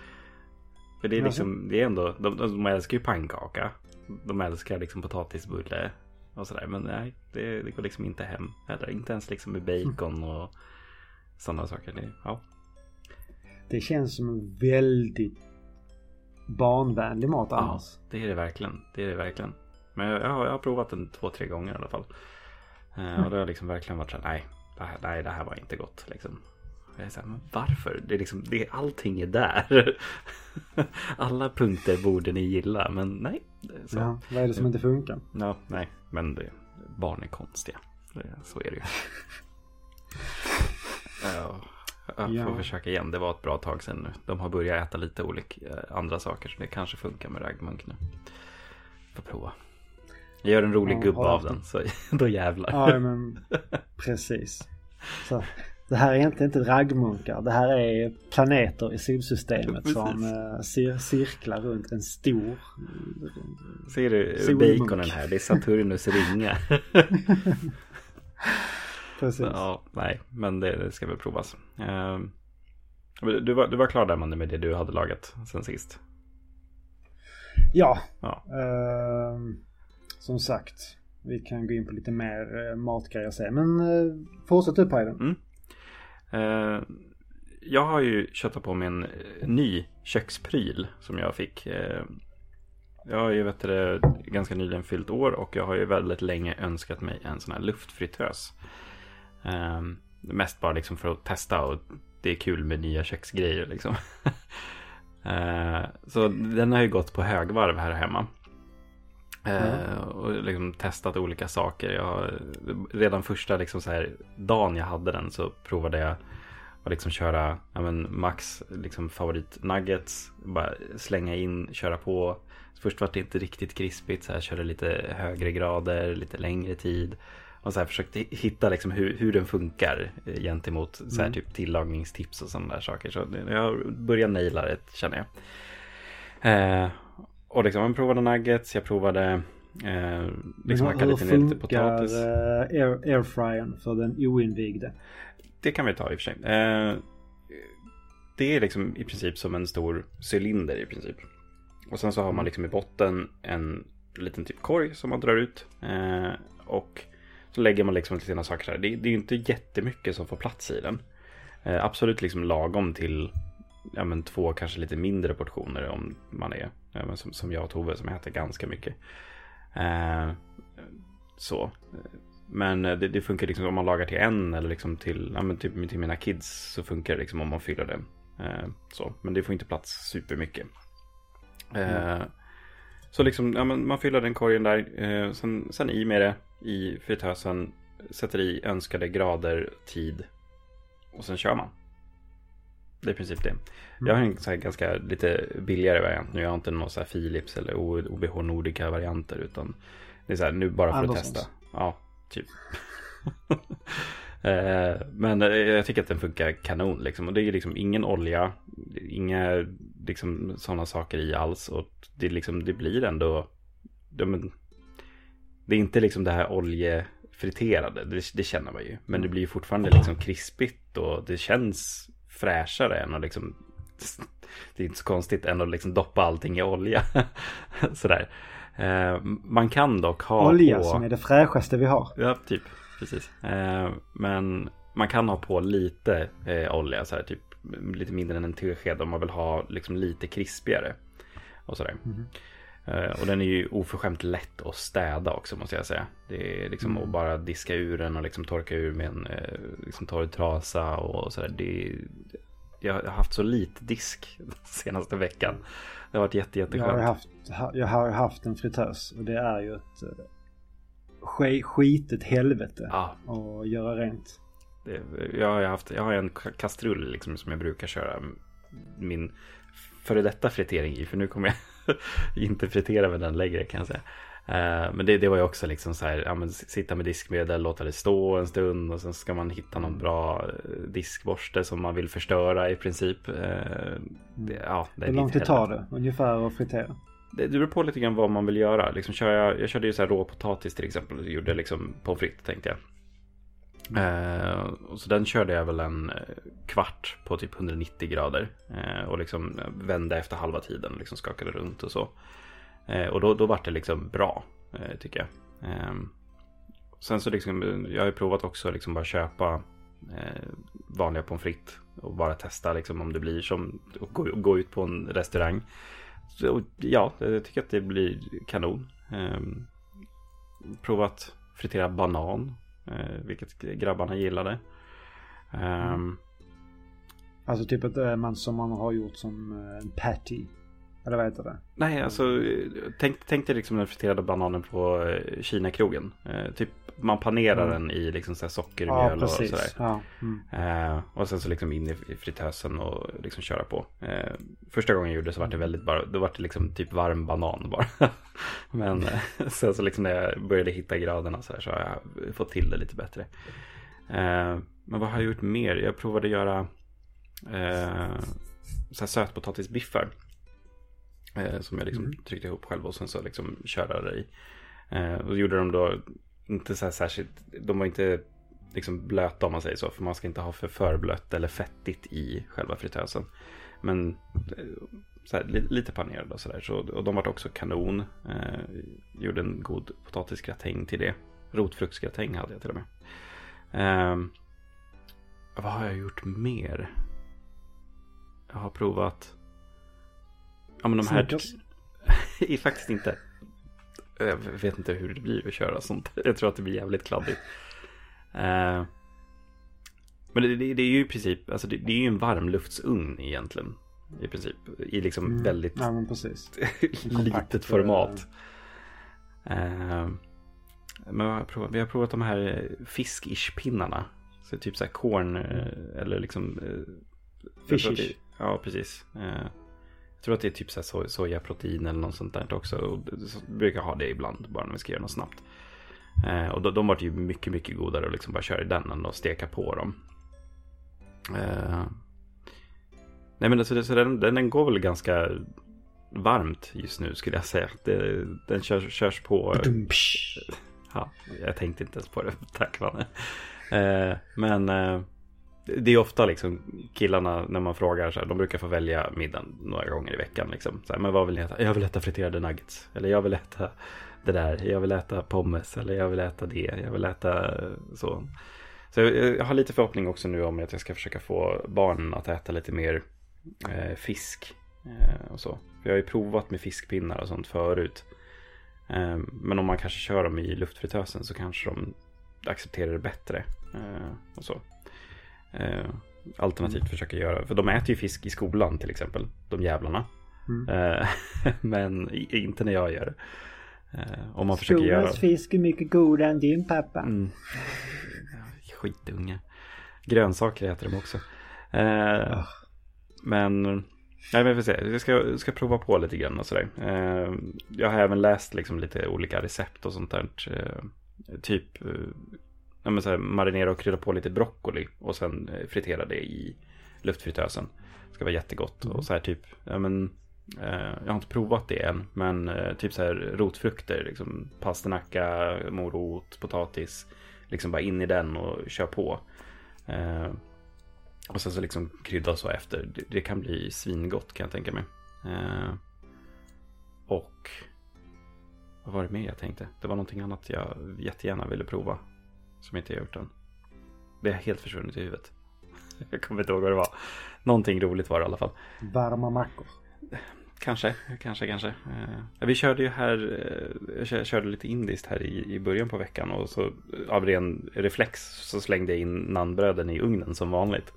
Speaker 2: För det är liksom, det är ändå, de, de älskar ju pannkaka. De älskar liksom potatisbulle och sådär. Men nej, det, det, går liksom inte hem heller. Inte ens liksom med bacon och sådana saker. Det, ja.
Speaker 1: det känns som en väldigt barnvänlig mat annars.
Speaker 2: Ja, det är det verkligen. Det är det verkligen. Men jag, jag, har, jag har provat den två, tre gånger i alla fall. Mm. Och det har liksom verkligen varit så här, nej, det här, nej, det här var inte gott liksom. Jag är så här, men varför? Det är liksom, det, allting är där. Alla punkter borde ni gilla, men nej.
Speaker 1: Så. Ja, vad är det som inte funkar?
Speaker 2: Ja, nej, men det, barn är konstiga. Så är det ju. jag får ja. försöka igen. Det var ett bra tag sedan nu. De har börjat äta lite olika eh, andra saker. Så det kanske funkar med raggmunk nu. Får prova. Jag gör en rolig ja, gubbe av den. Så då jävlar.
Speaker 1: Ja men precis. Så, det här är inte, inte raggmunkar. Det här är planeter i solsystemet ja, som uh, cir cirklar runt en stor
Speaker 2: Ser du solmunk. baconen här? Det är Saturnus ringar. Precis. Ja, nej, men det, det, ska väl provas. Uh, du, var, du var klar där med det du hade lagat sen sist?
Speaker 1: Ja. ja. Uh, som sagt. Vi kan gå in på lite mer uh, matgrejer sen. Men fortsätt du Pajden. Mm.
Speaker 2: Eh, jag har ju köttat på mig en eh, ny kökspryl som jag fick. Eh, jag har ju vet det, ganska nyligen fyllt år och jag har ju väldigt länge önskat mig en sån här luftfritös. mest bara liksom för att testa och det är kul med nya köksgrejer liksom. så den har ju gått på högvarv här hemma. Mm. och liksom testat olika saker. Jag, redan första liksom så här, dagen jag hade den så provade jag att liksom köra ja, men Max liksom favorit nuggets. Bara slänga in, köra på. Först var det inte riktigt krispigt. Så här, körde lite högre grader, lite längre tid. Och så här försökte hitta liksom hur, hur den funkar eh, gentemot så här, mm. typ tillagningstips och sådana där saker. Så jag börjar naila det känner jag. Eh, och liksom, jag provade nuggets, jag provade
Speaker 1: eh, liksom hur, hur funkar eh, air, airfryern för den oinvigde?
Speaker 2: Det kan vi ta i och för sig. Eh, det är liksom i princip som en stor cylinder i princip. Och sen så har man liksom i botten en liten typ korg som man drar ut. Eh, och så lägger man liksom sina saker där. Det, det är ju inte jättemycket som får plats i den. Eh, absolut liksom lagom till ja, men två kanske lite mindre portioner om man är som, som jag och Tove som äter ganska mycket. Eh, så. Men det, det, funkar liksom om man lagar till en eller liksom till, ja, men typ till mina kids så funkar det liksom om man fyller det. Eh, så. Men det får inte plats supermycket. Eh, mm. Så liksom, ja, men man fyller den korgen där. Eh, sen, sen i med det i fritösen. Sätter i önskade grader, tid. Och sen kör man. Det är i princip det. Mm. Jag har en så här ganska lite billigare variant nu. Jag har inte någon så här Philips eller OBH Nordica varianter. Utan det är så här nu bara för Andersons. att testa. Ja, typ. Eh, men eh, jag tycker att den funkar kanon liksom. Och det är liksom ingen olja, inga liksom sådana saker i alls. Och det, liksom, det blir ändå, det, det är inte liksom det här oljefriterade, det, det känner man ju. Men det blir fortfarande liksom krispigt och det känns fräschare än att liksom det är inte så konstigt än att liksom doppa allting i olja. Sådär. Eh, man kan dock ha
Speaker 1: Olja
Speaker 2: på...
Speaker 1: som är det fräschaste vi har.
Speaker 2: Ja, typ. Precis. Eh, men man kan ha på lite eh, olja, så här, typ lite mindre än en tesked om man vill ha liksom lite krispigare. Och sådär. Mm. Och den är ju oförskämt lätt att städa också måste jag säga. Det är liksom mm. att bara diska ur den och liksom torka ur med en liksom torr trasa och sådär. Det, jag har haft så lite disk senaste veckan. Det har varit jätte, jätteskönt.
Speaker 1: Jag har haft, jag har haft en fritös och det är ju ett eh, skitet helvete ja. att göra rent.
Speaker 2: Det, jag, har haft, jag har en kastrull liksom som jag brukar köra min före detta fritering i. För nu kommer jag inte fritera med den längre kan jag säga. Eh, men det, det var ju också liksom så här, ja, men sitta med diskmedel, låta det stå en stund och sen ska man hitta någon bra eh, diskborste som man vill förstöra i princip. Eh,
Speaker 1: det, ja, det Hur lång tid tar det ungefär att fritera?
Speaker 2: Det, beror på lite grann vad man vill göra. Liksom kör jag, jag körde ju så här råpotatis till exempel och gjorde liksom pommes frites tänkte jag. Eh, så den körde jag väl en eh, kvart på typ 190 grader. Eh, och liksom vände efter halva tiden och liksom skakade runt och så. Eh, och då, då var det liksom bra, eh, tycker jag. Eh, sen så liksom, jag har ju provat också liksom bara köpa eh, vanliga pommes frites och bara testa liksom om det blir som att gå, gå ut på en restaurang. Så, ja, jag tycker att det blir kanon. Ehm, provat fritera banan, Eh, vilket grabbarna gillade. Um,
Speaker 1: alltså typ att eh, man som man har gjort som eh, en patty. Eller vad heter det?
Speaker 2: Nej, alltså tänk, tänk dig liksom den friterade bananen på eh, Kina-krogen. Eh, typ man panerar mm. den i liksom så sockermjöl ja, och sådär. Ja, mm. eh, och sen så liksom in i fritösen och liksom köra på. Eh, första gången jag gjorde det så var det väldigt bara, då var det liksom typ varm banan bara. Men eh, sen så liksom när jag började hitta graderna så här så har jag fått till det lite bättre. Eh, men vad har jag gjort mer? Jag provade göra så här sötpotatisbiffar. Eh, som jag liksom mm. tryckte ihop själv och sen så liksom körde det i. Eh, och gjorde de då inte så här särskilt, de var inte liksom blöta om man säger så. För man ska inte ha för förblött eller fettigt i själva fritösen. Men eh, så här, lite panerade och sådär. Så, och de var också kanon. Eh, gjorde en god potatisgratäng till det. Rotfruktsgratäng hade jag till och med. Eh, vad har jag gjort mer? Jag har provat Ja men de här... är faktiskt inte. Jag vet inte hur det blir att köra sånt. Jag tror att det blir jävligt kladdigt. Uh, men det, det, det, är ju i princip, alltså det, det, är ju en varmluftsugn egentligen. I princip. I liksom mm. väldigt
Speaker 1: ja,
Speaker 2: litet format. Uh, men har provat, vi har provat de här fiskish-pinnarna. Så typ så här korn eh, eller liksom...
Speaker 1: Fishish.
Speaker 2: Ja, precis. Uh, tror att det är typ så so sojaprotein eller något sånt där också. Och brukar ha det ibland bara när vi ska göra något snabbt. Eh, och de, de var ju mycket, mycket godare att liksom bara köra i den än att steka på dem. Eh, nej men alltså, så den, den, den, går väl ganska varmt just nu skulle jag säga. Det, den körs, körs på... Ja, jag tänkte inte ens på det. Tack Vanne. Eh, men eh, det är ofta liksom killarna när man frågar så här, de brukar få välja middagen några gånger i veckan. Liksom. Så här, men vad vill ni äta? Jag vill äta friterade nuggets. Eller jag vill äta det där. Jag vill äta pommes. Eller jag vill äta det. Jag vill äta så. Så jag, har lite förhoppning också nu om att jag ska försöka få barnen att äta lite mer eh, fisk. Eh, och så. För jag har ju provat med fiskpinnar och sånt förut. Eh, men om man kanske kör dem i luftfritösen så kanske de accepterar det bättre. Eh, och så. Eh, alternativt mm. försöka göra, för de äter ju fisk i skolan till exempel, de jävlarna. Mm. Eh, men inte när jag gör det.
Speaker 1: Eh, om man försöker göra... Skolans fisk är mycket godare än din pappa. Mm.
Speaker 2: Skitunge. Grönsaker äter de också. Oh. Men, nej men vi får se. Jag ska, ska prova på lite grann och sådär. Eh, jag har även läst liksom lite olika recept och sånt där. Eh, typ eh, ja, men så här, marinera och krydda på lite broccoli och sen eh, fritera det i luftfritösen. Det ska vara jättegott mm. och så här typ, ja men eh, jag har inte provat det än, men typ så här rotfrukter, liksom pasternacka, morot, potatis, liksom bara in i den och kör på. Och sen så liksom krydda så efter. Det, kan bli svingott kan jag tänka mig. Eh, och vad var det mer jag tänkte? Det var någonting annat jag jättegärna ville prova. Som inte jag gjort än. Det är helt försvunnit i huvudet. Jag kommer inte ihåg vad det var. Någonting roligt var det i alla fall.
Speaker 1: Varma mackor.
Speaker 2: Kanske, kanske, kanske. Eh, vi körde ju här, eh, jag körde lite indiskt här i, i början på veckan och så av ren reflex så slängde jag in nannbröden i ugnen som vanligt.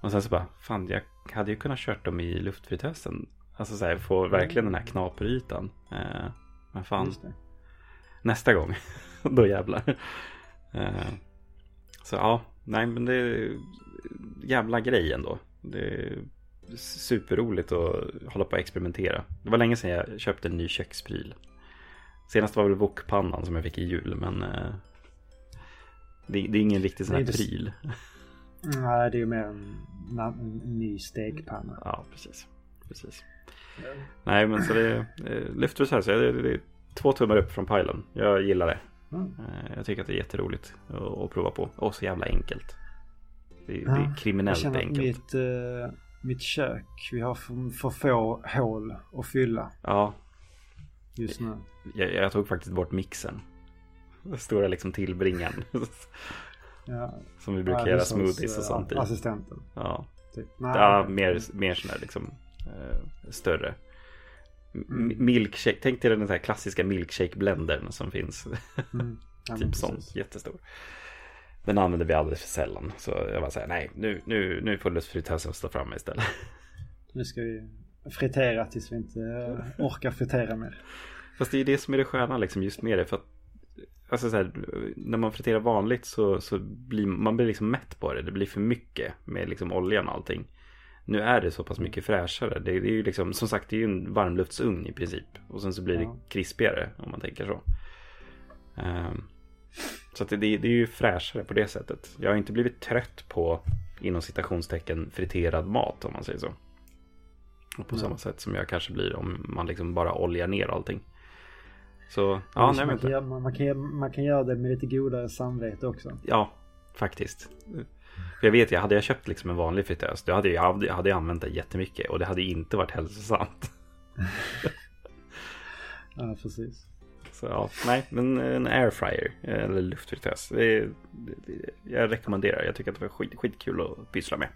Speaker 2: Och sen så bara, fan jag hade ju kunnat kört dem i luftfritösen. Alltså så här, få verkligen den här knaperytan. Eh, men fan. Nästa gång, då jävlar. Eh, så ja, nej men det är jävla grej ändå. Det är superroligt att hålla på och experimentera. Det var länge sedan jag köpte en ny kökspryl. Senast var väl wokpannan som jag fick i jul men eh, det, det, är ingen riktig sån här pryl.
Speaker 1: Nej, det är ju mer en, en, ny stekpanna.
Speaker 2: Ja, precis. precis. Mm. Nej, men så det lyfter så här. Så det, det är två tummar upp från pilen. Jag gillar det. Mm. Eh, jag tycker att det är jätteroligt att, prova på. Och så jävla enkelt. Det, ja, det är kriminellt jag enkelt.
Speaker 1: Mitt, uh, mitt kök, vi har för, för få hål att fylla.
Speaker 2: Ja.
Speaker 1: Just nu.
Speaker 2: Jag, jag tog faktiskt bort mixen. Stora liksom tillbringaren. Ja. Som vi brukar ja, göra smoothies och sånt i.
Speaker 1: Assistenten.
Speaker 2: Ja. Typ. Nej, ja, mer, mer sån här liksom eh, större. Mm. Milkshake, tänk dig den här klassiska milkshake-blendern som finns. Mm. Ja, typ sån, jättestor. Den använder vi alldeles för sällan. Så jag bara säger nej, nu, nu, nu får luftfritösen stå framme istället.
Speaker 1: Nu ska vi fritera tills vi inte eh, orkar fritera mer.
Speaker 2: Fast det är det som är det sköna liksom just med det. För att Alltså så här, när man friterar vanligt så, så blir man blir liksom mätt på det. Det blir för mycket med liksom oljan och allting. Nu är det så pass mycket fräschare. Det, det är ju liksom, som sagt, det är ju en varmluftsugn i princip. Och sen så blir det ja. krispigare om man tänker så. Um, så det, det, är ju fräschare på det sättet. Jag har inte blivit trött på inom citationstecken friterad mat om man säger så. Och på ja. samma sätt som jag kanske blir om man liksom bara oljar ner allting. Så, ja, nej,
Speaker 1: man, kan göra, man, kan, man kan göra det med lite godare samvete också.
Speaker 2: Ja, faktiskt. För jag vet, jag hade jag köpt liksom en vanlig fritös, då hade jag, jag hade använt den jättemycket och det hade inte varit hälsosamt.
Speaker 1: ja, precis.
Speaker 2: Så ja, nej, men en airfryer eller luftfritös. Det, det, jag rekommenderar, jag tycker att det var skit, skitkul att pyssla med.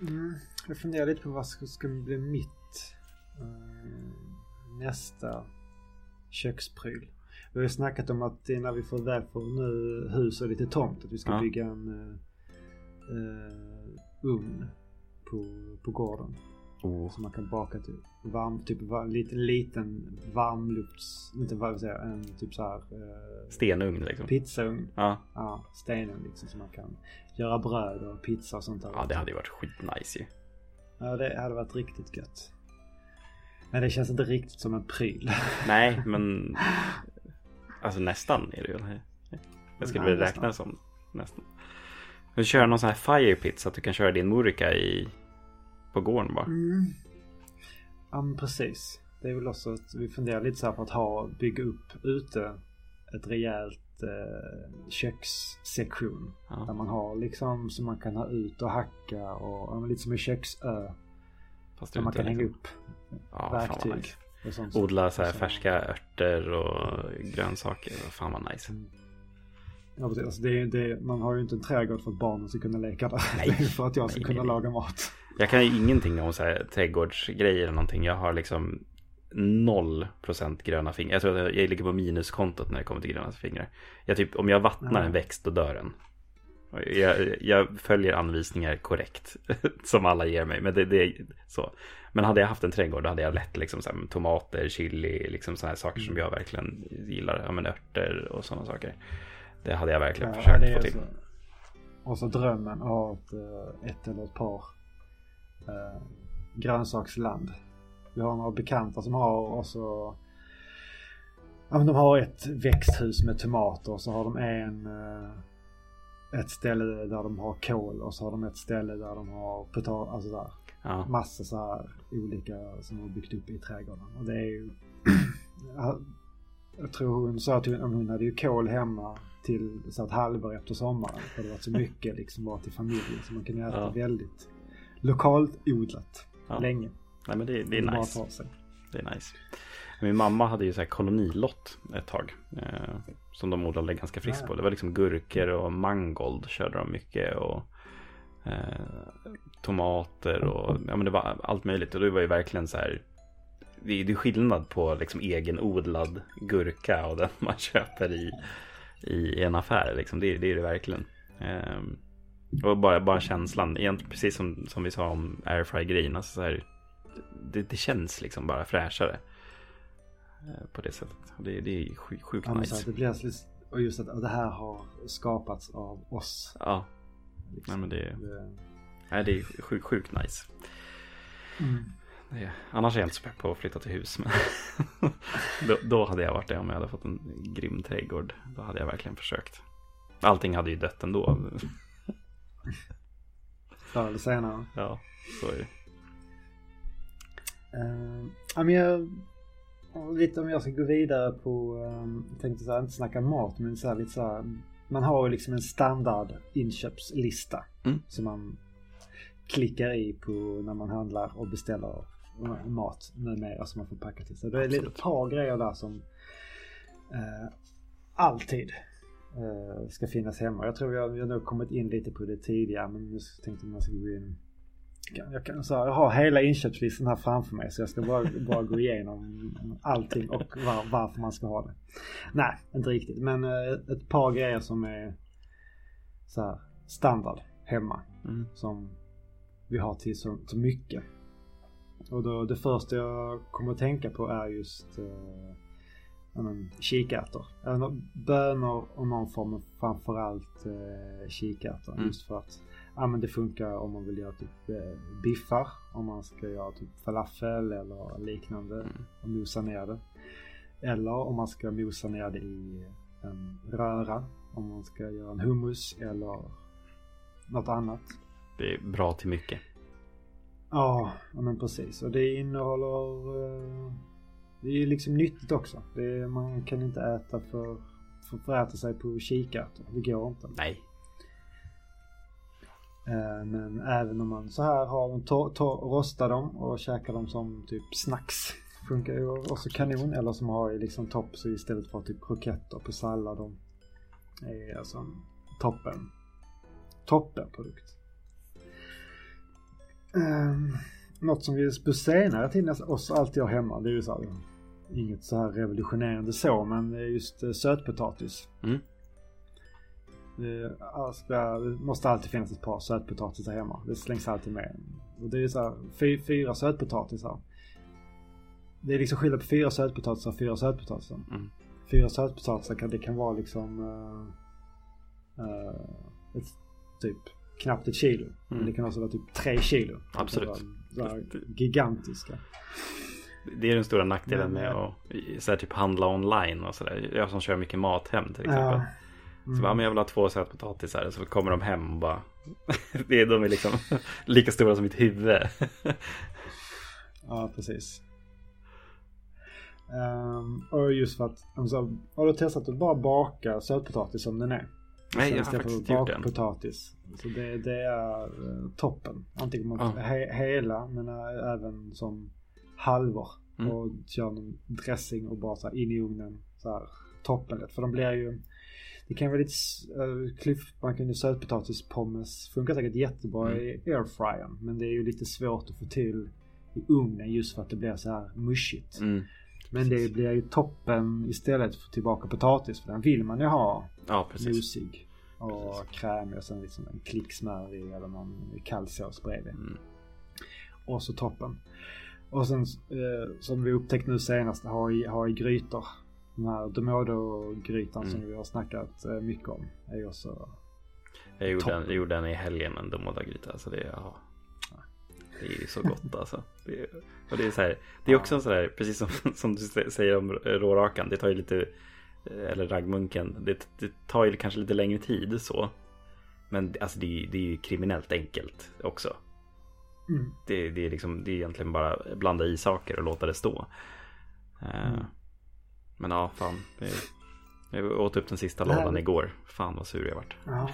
Speaker 1: Mm, jag funderar lite på vad som ska bli mitt uh, nästa kökspryl. Vi har ju snackat om att när vi får väl får nu hus och lite tomt att vi ska ja. bygga en uh, ugn på, på gården. Oh. Så man kan baka typ varm, typ var, lite, liten varmlufts, inte vad jag säger, en typ så här. Uh,
Speaker 2: stenugn liksom.
Speaker 1: Pizzaugn.
Speaker 2: Ja.
Speaker 1: Ja, stenugn liksom så man kan göra bröd och pizza och sånt där.
Speaker 2: Ja, det hade ju varit skitnice ju.
Speaker 1: Ja, det hade varit riktigt gött. Men det känns inte riktigt som en pryl.
Speaker 2: Nej, men alltså nästan är det ju. Jag skulle väl räkna som nästan. Du kör någon sån här fire pit så att du kan köra din murika i på gården bara.
Speaker 1: Mm. Ja, men precis. Det är väl också att vi funderar lite så här på att ha, bygga upp ute ett rejält eh, kökssektion. Ja. Där man har liksom så man kan ha ut och hacka och lite som en köksö. Fast där man kan liksom... hänga upp ja, verktyg.
Speaker 2: Nice. Odla så här färska örter och grönsaker. Fan vad nice. Mm.
Speaker 1: Ja. Alltså det, det, man har ju inte en trädgård för att barnen ska kunna leka där. Nej. för att jag ska nej, kunna nej. laga mat.
Speaker 2: Jag kan ju ingenting om så här, trädgårdsgrejer eller någonting. Jag har liksom noll procent gröna fingrar. Jag tror att jag ligger på minuskontot när det kommer till gröna fingrar. Jag typ, om jag vattnar en växt då dör den. Jag, jag, följer anvisningar korrekt. som alla ger mig. Men det, det så. Men hade jag haft en trädgård då hade jag lätt liksom så här, tomater, chili, liksom sådana här saker som mm. jag verkligen gillar. Ja men örter och sådana saker. Det hade jag verkligen ja, försökt få till. Så.
Speaker 1: Och så drömmen att ha ett, eh, ett eller ett par eh, grönsaksland. Vi har några bekanta som har och så Ja men de har ett växthus med tomater och så har de en eh, ett ställe där de har kål och så har de ett ställe där de har potatis, alltså där. Ja. Massa så här olika som har byggt upp i trädgården. Och det är ju... jag tror hon sa att hon, hon hade ju kål hemma till så ett halvår efter sommaren. För det var så mycket liksom bara till familjen. Så man kan äta ja. väldigt lokalt odlat ja. länge.
Speaker 2: Nej men det, det är det nice. Det är nice. Min mamma hade ju så här kolonilott ett tag. Eh, som de odlade ganska friskt på. Det var liksom gurkor och mangold körde de mycket. Och eh, tomater och ja, men det var allt möjligt. Och det var ju verkligen så här. Det är, är skillnad på liksom egenodlad gurka och den man köper i, i en affär. Liksom. Det, det är det verkligen. Eh, och bara, bara känslan, egentligen precis som, som vi sa om airfry-grejen. Alltså så här, det, det, känns liksom bara fräschare. Eh, på det sättet. Det, det är sjukt, sjukt ja, nice.
Speaker 1: det blir och just att det här har skapats av oss.
Speaker 2: Ja. Liksom. Nej, men det, det... Nej, det är sjukt, sjukt nice. Mm. Det, annars är jag inte så pepp på att flytta till hus. Men då, då, hade jag varit det om jag hade fått en grym trädgård. Då hade jag verkligen försökt. Allting hade ju dött ändå.
Speaker 1: Förr eller senare.
Speaker 2: Ja, så är det.
Speaker 1: Uh, men jag lite om jag ska gå vidare på, um, jag tänkte så här, inte snacka mat men så här, lite så här, man har ju liksom en standard inköpslista mm. som man klickar i på när man handlar och beställer mat numera som man får packa till sig. Det är ett par grejer där som eh, alltid eh, ska finnas hemma. Jag tror vi har nog kommit in lite på det tidigare men nu tänkte jag man ska gå in jag, kan, så jag har hela inköpslistan här framför mig så jag ska bara, bara gå igenom allting och var, varför man ska ha det. Nej, inte riktigt. Men eh, ett par grejer som är så här, standard hemma. Mm. Som vi har till så, så mycket. Och då, det första jag kommer att tänka på är just eh, men, kikärtor. Bönor och någon form av framförallt eh, kikärtor. Mm. Just för att ja, men det funkar om man vill göra typ eh, biffar. Om man ska göra typ falafel eller liknande mm. och mosa ner det. Eller om man ska mosa ner det i en röra. Om man ska göra en hummus eller något annat.
Speaker 2: Det är bra till mycket.
Speaker 1: Ja, men precis. Och det innehåller... Eh, det är liksom nyttigt också. Är, man kan inte äta för, för, för äta sig på kikärtor. Det går inte.
Speaker 2: Nej,
Speaker 1: Eh, men även om man så här har dem, to, to, rostar dem och käkar dem som typ snacks. Funkar ju också kanon. Eller som har i liksom topp så istället för typ kroketter på sallad. De är alltså toppen. Toppenprodukt. Um, något som vi på senare tid oss alltid har hemma. Det är ju så här, inget så här revolutionerande så men just eh, sötpotatis. Mm. Det måste alltid finnas ett par sötpotatisar hemma. Det slängs alltid med. Och det är så här, fy, fyra sötpotatisar. Det är liksom skillnad på fyra sötpotatisar och fyra sötpotatisar. Mm. Fyra sötpotatisar kan, det kan vara liksom uh, uh, ett, typ knappt ett kilo. Mm. Men det kan också vara typ tre kilo.
Speaker 2: Absolut.
Speaker 1: Vara, gigantiska.
Speaker 2: Det är den stora nackdelen med att så här, typ handla online och sådär. Jag som kör mycket mat hem till exempel. Ja. Mm. Så bara, men jag vill ha två sötpotatisar. Så kommer de hem och bara. det är, de är liksom lika stora som mitt huvud.
Speaker 1: ja, precis. Um, och just för att, alltså, har du testat att bara baka sötpotatis som den är?
Speaker 2: Nej, jag har faktiskt gjort den.
Speaker 1: potatis. Så det, det är uh, toppen. Antingen man ja. he, hela men även som halvor. Mm. Och kör någon dressing och bara så här in i ugnen. Så här, toppen. För de blir ju Det kan vara lite uh, klyft, man kan ju sötpotatispommes funkar säkert jättebra mm. i airfryern. Men det är ju lite svårt att få till i ugnen just för att det blir så här mushigt. Mm. Men det blir ju toppen istället för tillbaka potatis. För den vill man ju ha
Speaker 2: ja,
Speaker 1: mosig. Och precis. krämig och sen liksom en klick smör i eller någon kall sås bredvid. Mm. Och så toppen. Och sen eh, som vi upptäckt nu senast ha i, ha i grytor. Den här Domodo-grytan mm. som vi har snackat eh, mycket om. Är också
Speaker 2: jag gjorde, en, jag gjorde en i helgen en Domoda-gryta. Alltså det, ja, det är ju så gott alltså. Det, och det är så här, det är också en sån här, precis som, som du säger om rårakan. Det tar ju lite, eller raggmunken. Det, det tar ju kanske lite längre tid så. Men alltså det, det är ju kriminellt enkelt också. Mm. Det, det, är liksom, det är egentligen bara blanda i saker och låta det stå. Eh, mm. Men ja, fan. Jag åt upp den sista lådan igår. Fan vad sur jag vart. Ja.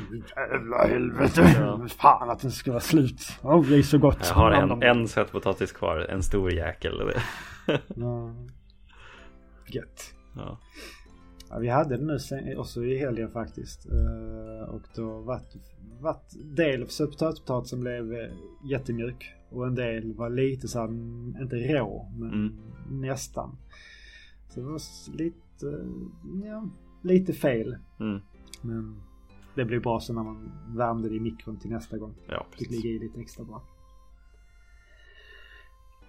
Speaker 1: Jävla helvete. Ja. Fan att den ska vara slut. Oh, det är så gott.
Speaker 2: Jag har en, en sötpotatis kvar. En stor jäkel.
Speaker 1: ja. Gött. Ja. ja. vi hade det nu också i helgen faktiskt. Eh, och då vart, vart del av sötpotatispotatisen blev eh, jättemjuk. Och en del var lite så här, inte rå, men mm. nästan. Så det var lite, ja, lite fel. Mm. Men det blir bra sen när man värmde det i mikron till nästa gång.
Speaker 2: Ja,
Speaker 1: precis. Det ligger i lite extra bra.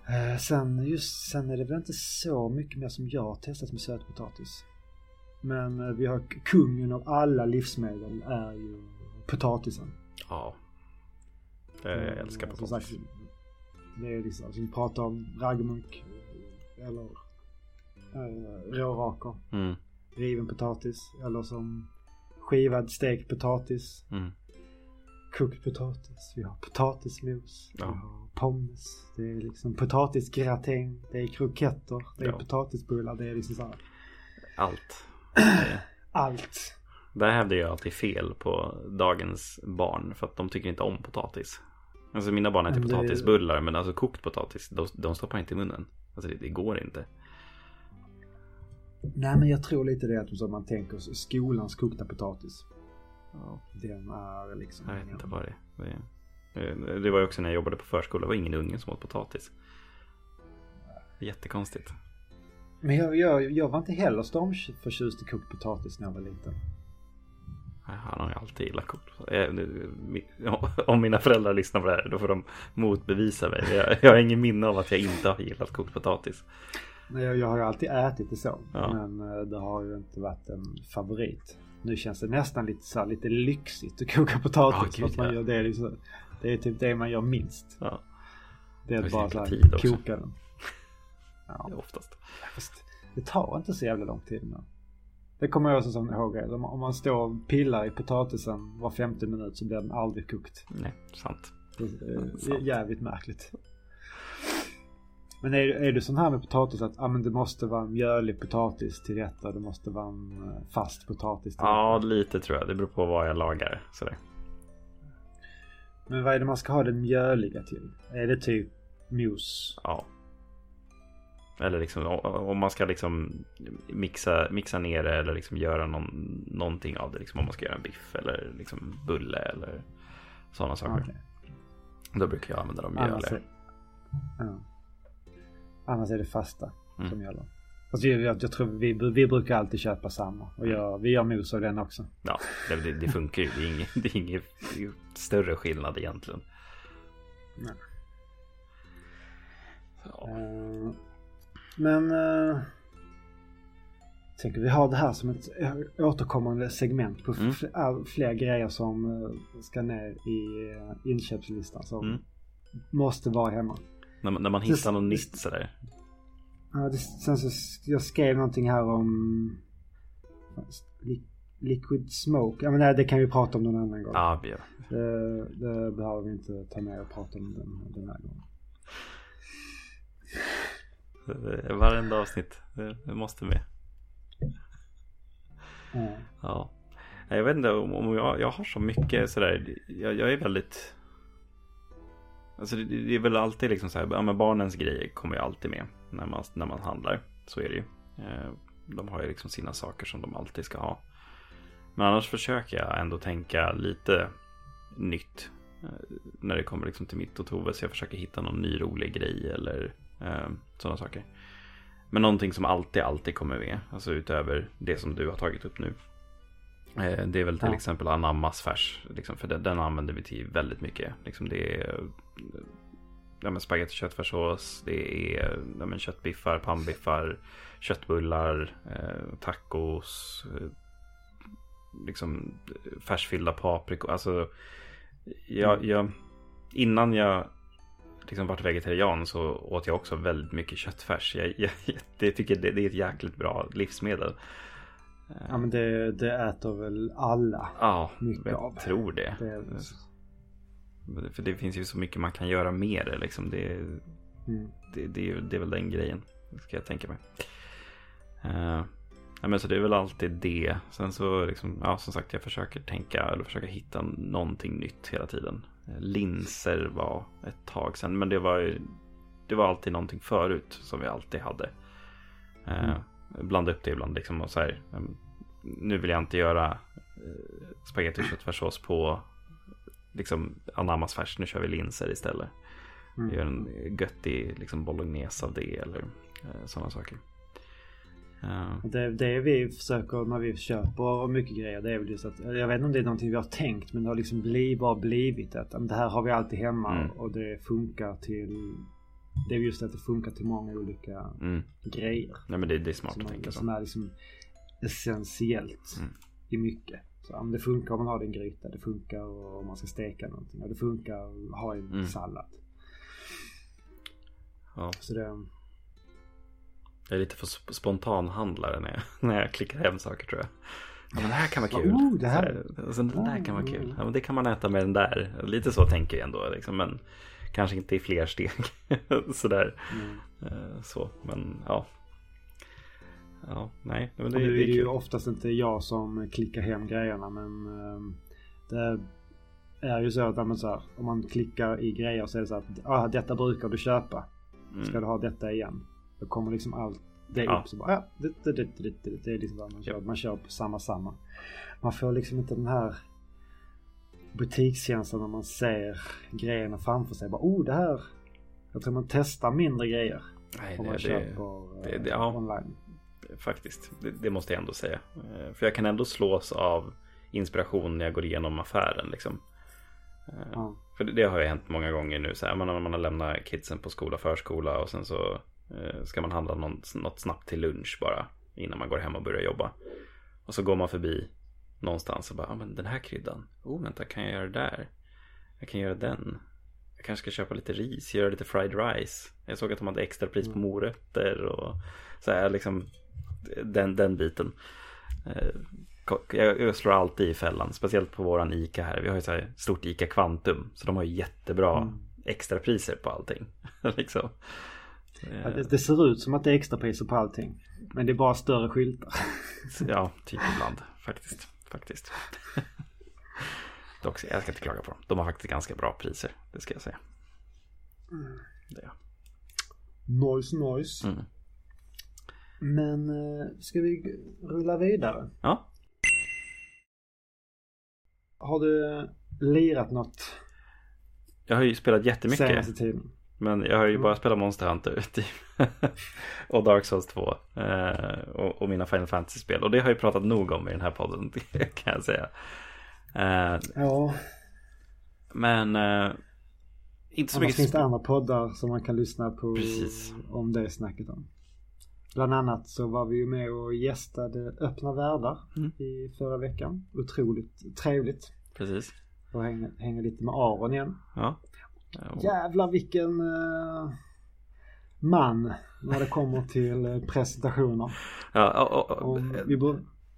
Speaker 1: Eh, sen, just, sen är det väl inte så mycket mer som jag har testat med sötpotatis. Men eh, vi har kungen av alla livsmedel är ju potatisen.
Speaker 2: Ja. Jag älskar potatis. Sagt,
Speaker 1: det är liksom, alltså vi pratar om raggmunk eller äh, rårakor. Mm. Riven potatis eller som skivad stekt potatis. Mm. Kokt potatis. Vi har potatismos. Ja. Vi har pommes. Det är liksom potatisgratäng. Det är kroketter. Det är ja. potatisbullar. Det är liksom så här.
Speaker 2: Allt.
Speaker 1: Allt.
Speaker 2: Där hävdar jag alltid fel på dagens barn. För att de tycker inte om potatis. Alltså mina barn äter potatisbullar. Men alltså kokt potatis. De, de stoppar inte i munnen. Alltså det, det går inte.
Speaker 1: Nej men jag tror lite det att man tänker skolans kokta potatis. Ja. Den är liksom...
Speaker 2: Jag vet inte vad det är. Det, det var ju också när jag jobbade på förskola. Det var ingen unge som åt potatis. Jättekonstigt.
Speaker 1: Men jag, jag, jag var inte heller stormförtjust i kokt potatis när jag var liten.
Speaker 2: Han har ju alltid gillat kokt Om mina föräldrar lyssnar på det här då får de motbevisa mig. Jag, jag har ingen minne av att jag inte har gillat kokt potatis.
Speaker 1: Jag, jag har ju alltid ätit det så. Ja. Men eh, det har ju inte varit en favorit. Nu känns det nästan lite så här, lite lyxigt att koka potatis. Oh, Gud, man ja. gör det, liksom, det är typ det man gör minst. Ja. Det är det bara så här, koka den.
Speaker 2: Ja. Oftast.
Speaker 1: Fast det tar inte så jävla lång tid nu. Det kommer jag också som ihåg. Om man står och pillar i potatisen var femte minut så blir den aldrig kokt.
Speaker 2: Nej, sant.
Speaker 1: Det är jävligt märkligt. Men är, är det sån här med potatis att ah, men det måste vara mjölig potatis till rätta? Det måste vara en eh, fast potatis till
Speaker 2: Ja, rätta. lite tror jag. Det beror på vad jag lagar. Sådär.
Speaker 1: Men vad är det man ska ha den mjöliga till? Är det typ mos?
Speaker 2: Ja. Eller liksom om man ska liksom mixa, mixa ner det eller liksom göra någon, någonting av det. Liksom om man ska göra en biff eller liksom bulle eller sådana saker. Okay. Då brukar jag använda de mjöliga. Ja.
Speaker 1: Annars är det fasta mm. som gäller. Alltså jag, jag, tror vi, vi brukar alltid köpa samma. Och jag, vi gör mos av den också.
Speaker 2: Ja, det, det funkar ju. Det är ingen, det är ingen större skillnad egentligen. Nej.
Speaker 1: Ja. Uh, men... Uh, tänker vi har det här som ett återkommande segment på mm. fler grejer som ska ner i inköpslistan. Som mm. måste vara hemma.
Speaker 2: När, när man hittar något nytt sådär.
Speaker 1: Ja, det, sen så jag skrev någonting här om Liquid Smoke. Ja men det, det kan vi prata om någon annan gång.
Speaker 2: Ja, vi gör.
Speaker 1: Det, det behöver vi inte ta med och prata om den, den här gången.
Speaker 2: Varenda avsnitt. Det måste med.
Speaker 1: Ja.
Speaker 2: ja. Jag vet inte om jag, jag har så mycket sådär. Jag, jag är väldigt Alltså det, det, är väl alltid liksom så här, ja men barnens grejer kommer ju alltid med när man, när man handlar. Så är det ju. Eh, de har ju liksom sina saker som de alltid ska ha. Men annars försöker jag ändå tänka lite nytt. Eh, när det kommer liksom till mitt och Tove. Så jag försöker hitta någon ny rolig grej eller eh, sådana saker. Men någonting som alltid, alltid kommer med. Alltså utöver det som du har tagit upp nu. Eh, det är väl till ja. exempel anammas färs. Liksom, för den, den, använder vi till väldigt mycket. Liksom det är ja, men spagetti köttfärssås. Det är ja, men köttbiffar, pannbiffar, köttbullar, eh, tacos. Eh, liksom färsfyllda paprikor. Alltså, jag, mm. jag, innan jag liksom varit vegetarian så åt jag också väldigt mycket köttfärs. Jag, jag, jag tycker det, det, är ett jäkligt bra livsmedel.
Speaker 1: Ja men det, det äter väl alla
Speaker 2: ja, mycket jag av. tror det. det För det finns ju så mycket man kan göra med det liksom. Det, mm. det, det, det, är väl den grejen. Ska jag tänka mig. Uh, ja, men så det är väl alltid det. Sen så liksom, ja som sagt jag försöker tänka eller försöka hitta någonting nytt hela tiden. Linser var ett tag sedan. Men det var, det var alltid någonting förut som vi alltid hade. Eh, mm. blanda upp det ibland liksom och så här. Nu vill jag inte göra eh, spagetti och köttfärssås på liksom ananasfärs. Nu kör vi linser istället. Mm. Gör en göttig liksom bolognese av det eller eh, sådana saker.
Speaker 1: Ja. Det, det vi försöker när vi köper mycket grejer det är väl just att jag vet inte om det är någonting vi har tänkt men det har liksom blivit, bara blivit att det här har vi alltid hemma mm. och det funkar till det är just att det funkar till många olika mm. grejer.
Speaker 2: Nej men det, det är smart att tänka
Speaker 1: så. Som är liksom essentiellt mm. i mycket. Så, om det funkar om man har det i en gryta. Det funkar om man ska steka någonting. Och det funkar att ha i en mm. sallad.
Speaker 2: Ja. Så det, jag är lite för spontanhandlare när jag, när jag klickar hem saker tror jag. Ja, men det här kan vara kul. Oh, det här... Så, det där kan vara kul. Ja, men det kan man äta med den där. Lite så tänker jag ändå. Liksom. Men kanske inte i fler steg. Sådär. Mm. Eh, så, men ja. Ja, nej. Men
Speaker 1: det, nu är det, är ju oftast inte jag som klickar hem grejerna. Men ehm, det är ju så att så här, om man klickar i grejer så är det så att ah, detta brukar du köpa. Ska mm. du ha detta igen? Då kommer liksom allt det ja. upp så bara, ja, det, det, det, det, det, det är liksom vad man kör. Man kör på samma samma. Man får liksom inte den här butikskänslan när man ser grejerna framför sig. Bara, oh det här. Jag tror man testar mindre grejer.
Speaker 2: Nej, om man det, köper det, det, ja, online. Faktiskt, det, det, måste jag ändå säga. Eh, för jag kan ändå slås av inspiration när jag går igenom affären. Liksom. Ja. För det, det, har ju hänt många gånger nu. Så här, man, man har lämnat kidsen på skola, förskola och sen så Eh, ska man handla något, något snabbt till lunch bara innan man går hem och börjar jobba. Och så går man förbi någonstans och bara, ah, men den här kryddan, oh vänta kan jag göra det där? Jag kan göra den. Jag kanske ska köpa lite ris, göra lite fried rice. Jag såg att de hade extra pris på mm. morötter och så här liksom den, den biten. Eh, jag slår alltid i fällan, speciellt på våran ICA här. Vi har ju så här stort ICA Kvantum, så de har ju jättebra mm. extrapriser på allting. liksom.
Speaker 1: Ja, det, det, ser ut som att det är extrapriser på allting. Men det är bara större skyltar.
Speaker 2: ja, typ ibland faktiskt. faktiskt. Dock, jag ska inte klaga på dem. De har faktiskt ganska bra priser. Det ska jag säga.
Speaker 1: Mm. Det. Noise, noise. Mm. Men eh, ska vi rulla vidare?
Speaker 2: Ja.
Speaker 1: Har du lirat något?
Speaker 2: Jag har ju spelat jättemycket. Senaste tiden. Men jag har ju bara spelat Monster Hunter typ. och Dark Souls 2. Eh, och, och, mina Final Fantasy-spel. Och det har jag pratat nog om i den här podden kan jag säga.
Speaker 1: Eh, ja.
Speaker 2: Men inte så
Speaker 1: Annars mycket. finns det andra poddar som man kan lyssna på
Speaker 2: Precis.
Speaker 1: om det snacket om. Bland annat så var vi ju med och gästade Öppna Världar mm. i förra veckan. Otroligt trevligt.
Speaker 2: Precis.
Speaker 1: Och hänga, hänga lite med Aron igen.
Speaker 2: Ja.
Speaker 1: Jävlar vilken uh, man när det kommer till uh, presentationer.
Speaker 2: Ja, och, och, om, vi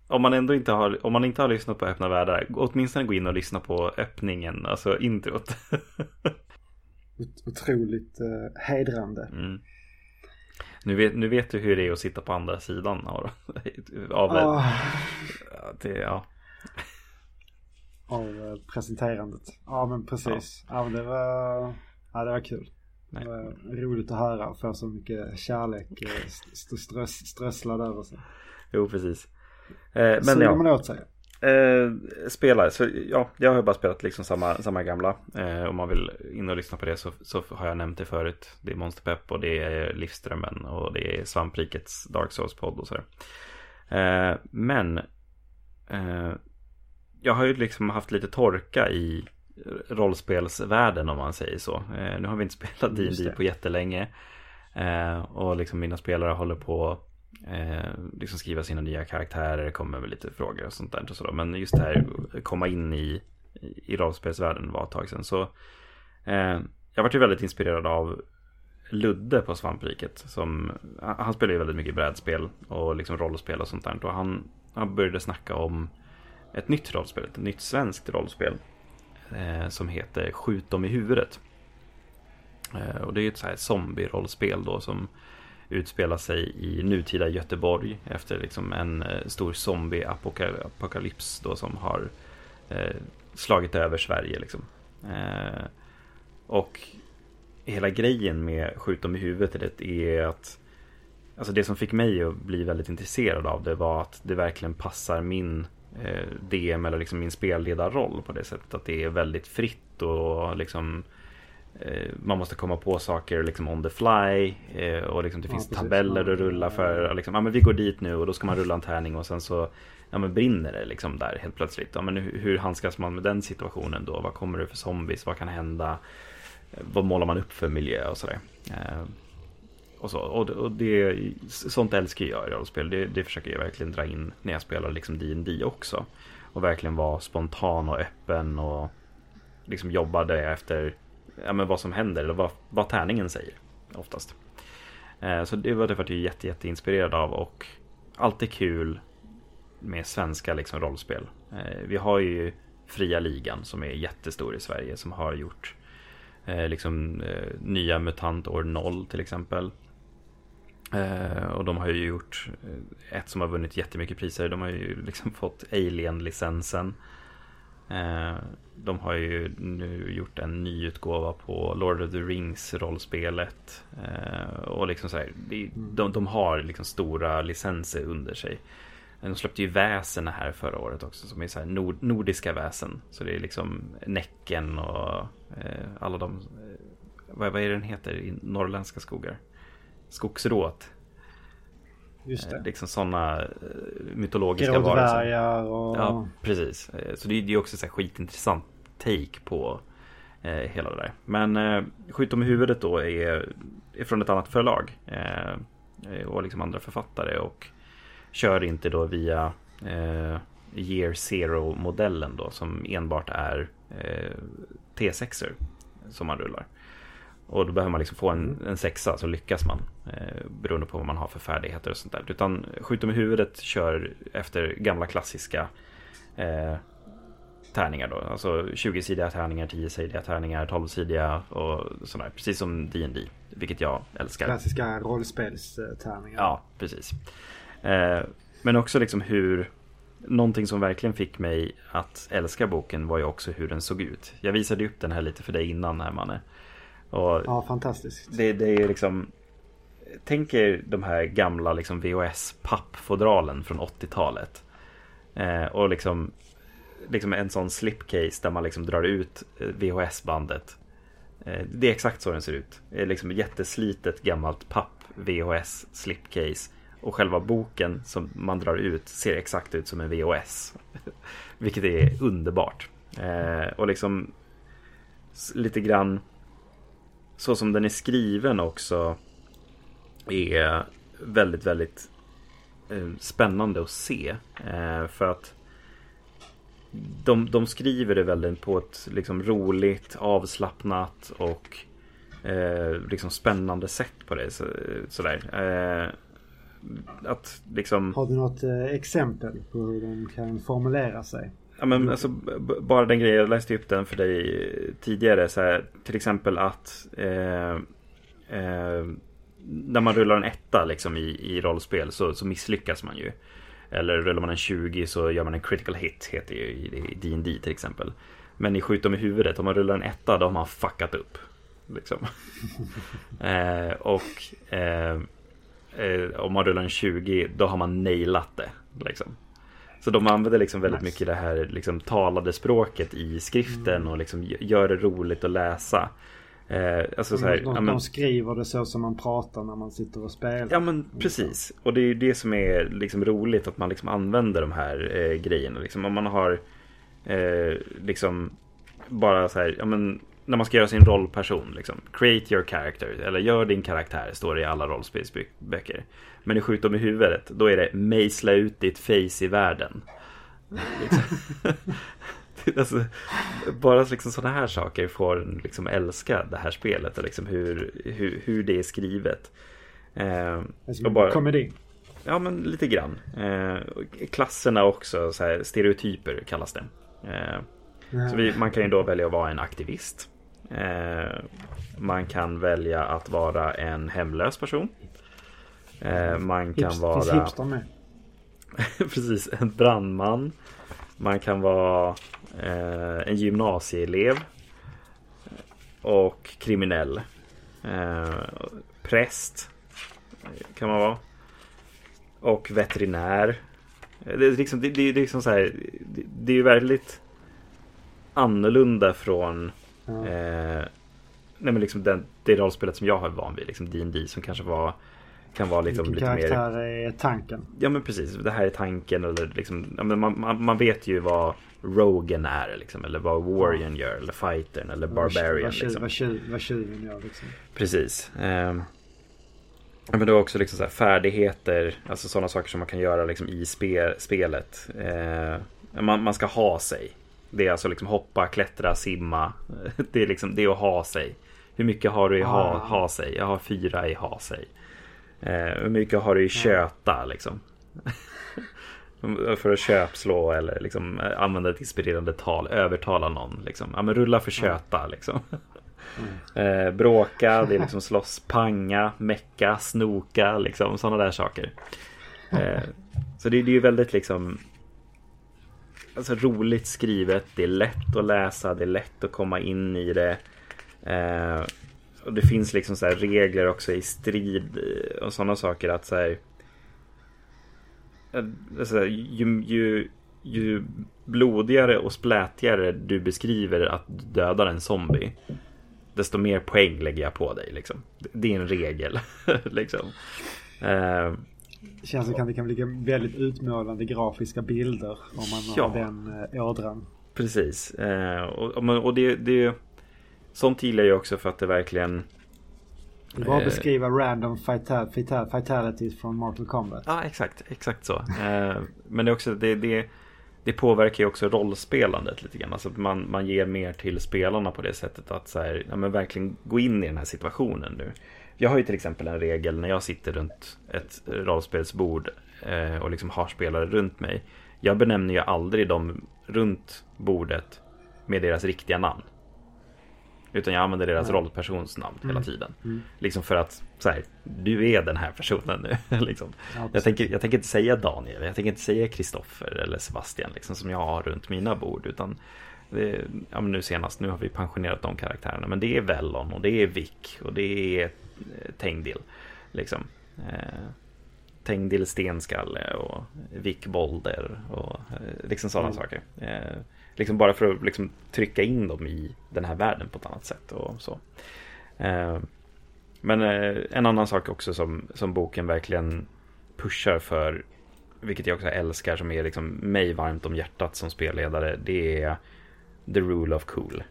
Speaker 2: om man ändå inte har, om man inte har lyssnat på Öppna Världar, åtminstone gå in och lyssna på öppningen, alltså introt.
Speaker 1: Otroligt uh, hedrande.
Speaker 2: Mm. Nu vet, nu vet du hur det är att sitta på andra sidan av, av oh. det, ja
Speaker 1: av eh, presenterandet. Ja men precis. Ja, ja men det var, ja, det var kul. Nej. Det var roligt att höra och få så mycket kärlek eh, strös, strösslad över sig.
Speaker 2: jo, precis. Eh, men
Speaker 1: Så
Speaker 2: ja.
Speaker 1: man åt sig.
Speaker 2: Eh, spelar, så ja, jag har bara spelat liksom samma, samma gamla. Eh, om man vill in och lyssna på det så, så har jag nämnt det förut. Det är Monster Pep och det är Livströmmen och det är Svamprikets Dark Souls-podd och sådär. Eh, men eh, jag har ju liksom haft lite torka i rollspelsvärlden om man säger så. Eh, nu har vi inte spelat D&D på jättelänge. Eh, och liksom mina spelare håller på eh, liksom skriva sina nya karaktärer, det kommer väl lite frågor och sånt där. Och så. Men just det här, komma in i, i rollspelsvärlden var ett tag sedan. Så eh, jag vart ju väldigt inspirerad av Ludde på Svampriket. Som, han spelar ju väldigt mycket brädspel och liksom rollspel och sånt där. Och han, han började snacka om ett nytt rollspel, ett nytt svenskt rollspel. Eh, som heter Skjut dem i huvudet. Eh, och det är ju ett så här zombie-rollspel då som utspelar sig i nutida Göteborg efter liksom en eh, stor zombieapokalyps då som har eh, slagit över Sverige liksom. Eh, och hela grejen med Skjut dem i huvudet är att Alltså det som fick mig att bli väldigt intresserad av det var att det verkligen passar min eh, DM eller liksom min spelledarroll på det sättet att det är väldigt fritt och liksom eh, man måste komma på saker liksom on the fly eh, och liksom det
Speaker 1: Ja,
Speaker 2: finns
Speaker 1: precis.
Speaker 2: tabeller att rulla för. Liksom, ja, men vi går dit nu och då ska man rulla en tärning och sen så ja, men brinner det liksom där helt plötsligt. Ja, men hur, handskas man med den situationen då? Vad kommer det för zombies? Vad kan hända? Eh, Vad målar man upp för miljö och sådär? Eh, och så. Och, och det, sånt älskar jag i rollspel. Det, det försöker jag verkligen dra in när jag spelar liksom D&D också. Och verkligen vara spontan och öppen och liksom jobba det efter ja, men vad som händer eller vad, vad tärningen säger oftast. Eh, så det var det jag blev jätte jätteinspirerad av och alltid kul med svenska liksom, rollspel. Eh, vi har ju Fria Ligan som är jättestor i Sverige som har gjort eh, liksom eh, nya MUTANT år 0 till exempel. Eh, och de har ju gjort eh, ett som har vunnit jättemycket priser. De har ju liksom fått Alien-licensen. Eh, de har ju nu gjort en ny utgåva på Lord of the Rings rollspelet. Eh, och liksom så här, det, de, de har liksom stora licenser under sig. De släppte ju väsen här förra året också som är så här nord, nordiska väsen. Så det är liksom Näcken och eh, alla de, vad, vad är den heter i norrländska skogar? Skogsrået.
Speaker 1: Just
Speaker 2: Eh,
Speaker 1: det.
Speaker 2: liksom sådana eh, mytologiska varelser.
Speaker 1: Grådvärgar och...
Speaker 2: Ja, precis. Eh, Så det är är också så här skitintressant take på eh, hela det där. Men eh, Skjut i huvudet då är, är från ett annat förlag. Eh, och liksom andra författare. Och kör inte då via eh, Year Zero-modellen då. Som enbart är eh, T6er som man rullar. Och då behöver man liksom få en, en sexa så lyckas man. Eh, beroende på vad man har för färdigheter och sånt där. Utan Skjut dem i huvudet kör efter gamla klassiska eh, tärningar då. Alltså 20-sidiga tärningar, 10-sidiga tärningar, 12-sidiga och sådär. Precis som D&D vilket jag älskar.
Speaker 1: Klassiska rollspelstärningar.
Speaker 2: Ja, precis. Eh, men också liksom hur Någonting som verkligen fick mig att älska boken var ju också hur den såg ut. Jag visade upp den här lite för dig innan här Manne. Och
Speaker 1: Ja, fantastiskt.
Speaker 2: det, det är liksom Tänk er de här gamla liksom VHS pappfodralen från 80-talet. Eh, och liksom Liksom en sån slipcase där man liksom drar ut eh, VHS-bandet. Eh, det är exakt så den ser ut. Det är liksom ett jätteslitet gammalt papp VHS slipcase. Och själva boken som man drar ut ser exakt ut som en VHS. Vilket är underbart. Eh, och liksom lite grann så som den är skriven också är väldigt, väldigt eh, spännande att se. Eh, för att de, de skriver det väldigt på ett liksom roligt, avslappnat och eh, liksom spännande sätt på det. Så, sådär. Att liksom...
Speaker 1: Har du något exempel på hur den kan formulera sig?
Speaker 2: Ja, men alltså, bara den grejen, jag läste upp den för dig tidigare. Så här, till exempel att eh, eh, när man rullar en etta liksom, i, i rollspel så, så misslyckas man ju. Eller rullar man en 20 så gör man en critical hit, heter det ju i i D&D till exempel. Men i Skjut dem i huvudet, om man rullar en etta då har man fuckat upp. Liksom. eh, och eh, eh, om man rullar en 20 då har man nailat det. Liksom. Så de använder liksom väldigt nice. mycket det här liksom, talade språket i skriften mm. och liksom gör det roligt att läsa.
Speaker 1: Eh, alltså så här, de, de, ja, men, de skriver det så som man pratar när man sitter och spelar.
Speaker 2: Ja men precis. Och det är ju det som är liksom roligt att man liksom använder de här eh, grejerna. Liksom, om man har eh, liksom bara så här, ja men när man ska göra sin rollperson. Liksom. Create your character. Eller gör din karaktär. Står det i alla rollspelsböcker. Men i Skjut dem i huvudet. Då är det mejsla ut ditt face i världen. Liksom. alltså, bara liksom sådana här saker får en liksom älska det här spelet. Och liksom hur, hur, hur det är skrivet.
Speaker 1: Eh, bara, komedi.
Speaker 2: Ja men lite grann. Eh, klasserna också. Så här, stereotyper kallas det. Eh, så vi, man kan ju då välja att vara en aktivist. Eh, man kan välja att vara en hemlös person. Eh, man kan Hips, vara... Precis, en brandman. Man kan vara eh, en gymnasieelev. Och kriminell. Präst. Kan man vara. Och veterinär. Det är liksom, det, det, det är liksom så här, det, det är ju väldigt annorlunda från eh, nej men liksom den, det rollspelet som jag har van vid, liksom D&D som kanske var kan vara liksom
Speaker 1: Vilken lite karaktär mer... är tanken?
Speaker 2: Ja men precis, det här är tanken eller liksom, ja, men man, man, man vet ju vad Rogan är liksom, eller vad Warrior gör, eller Fightern eller Barbarian. Vad,
Speaker 1: liksom. vad, tjuv, vad tjuven gör liksom.
Speaker 2: Precis. Eh, men det var också liksom så färdigheter, alltså sådana saker som man kan göra liksom i spe, spelet. Eh, man, man ska ha sig. Det är alltså liksom hoppa, klättra, simma. Det är liksom det är att ha sig. Hur mycket har du i ha, ha sig? Jag har fyra i ha sig. Eh, hur mycket har du i köta liksom? för att köpslå eller liksom eh, använda ett inspirerande tal, övertala någon. Liksom. Ja, men rulla för köta liksom. Mm. Eh, bråka, det är liksom slåss, panga, mecka, snoka, liksom sådana där saker. Eh, så det, det är ju väldigt liksom alltså, roligt skrivet. Det är lätt att läsa, det är lätt att komma in i det. Eh, och det finns liksom så regler också i strid och sådana saker. att så här, eh, alltså, ju, ju, ju blodigare och splätigare du beskriver att du dödar en zombie. Desto mer poäng lägger jag på dig. Liksom. Det är en regel. liksom.
Speaker 1: eh, det känns som att det kan bli väldigt utmålande grafiska bilder om man ja. har den eh, ådran.
Speaker 2: Precis. Eh, och, och det, det, sånt gillar jag också för att det verkligen...
Speaker 1: Det var att eh, beskriva random fatal, fatal, fatalities från Mortal Kombat.
Speaker 2: Ja, exakt. Exakt så. Men det, är också, det, det, det påverkar ju också rollspelandet lite grann. Alltså man, man ger mer till spelarna på det sättet att så här, ja, men verkligen gå in i den här situationen nu. Jag har ju till exempel en regel när jag sitter runt ett rollspelsbord eh, och liksom har spelare runt mig. Jag benämner ju aldrig dem runt bordet med deras riktiga namn. Utan jag använder deras mm. rollpersons namn hela tiden. Mm. Liksom för att så här, du är den här personen nu. liksom. ja, jag, tänker, jag tänker inte säga Daniel, jag tänker inte säga Kristoffer eller Sebastian liksom, som jag har runt mina bord. Utan ja, nu senast, nu har vi pensionerat de karaktärerna. Men det är Vellon och det är Vic och det är Tengdil. Liksom. Eh, Tengdil Stenskalle och Vic Bolder och eh, liksom sådana mm. saker. Eh, liksom bara för att liksom, trycka in dem i den här världen på ett annat sätt. Och så. Eh, men eh, en annan sak också som, som boken verkligen pushar för, vilket jag också älskar, som är liksom mig varmt om hjärtat som spelledare, det är the rule of cool.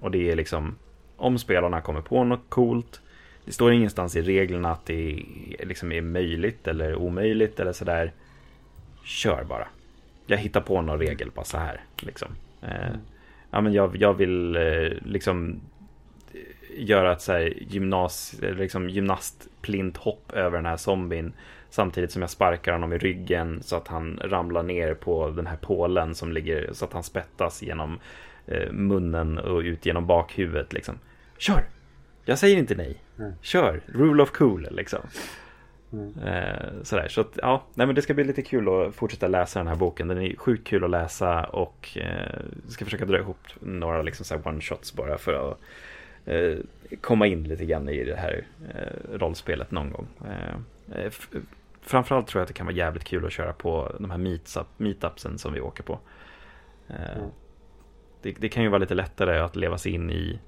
Speaker 2: Och det är liksom om spelarna kommer på något coolt. Det står ingenstans i reglerna att det liksom är möjligt eller omöjligt eller sådär. Kör bara. Jag hittar på någon regel bara så här. Liksom. Eh, ja, men jag, jag vill eh, liksom eh, göra ett så här gymnas, eh, liksom gymnastplint hopp över den här zombien. Samtidigt som jag sparkar honom i ryggen så att han ramlar ner på den här pålen som ligger så att han spettas genom eh, munnen och ut genom bakhuvudet. Liksom. Kör! Jag säger inte nej. Mm. Kör! Rule of cool liksom. Mm. Eh, sådär, så att, ja, nej, men det ska bli lite kul att fortsätta läsa den här boken. Den är sjukt kul att läsa och eh, ska försöka dra ihop några liksom, one shots bara för att eh, komma in lite grann i det här eh, rollspelet någon gång. Eh, eh framförallt tror jag att det kan vara jävligt kul att köra på de här meetup, meetupsen som vi åker på. Mm. Det, det, kan ju vara lite lättare att leva sig in i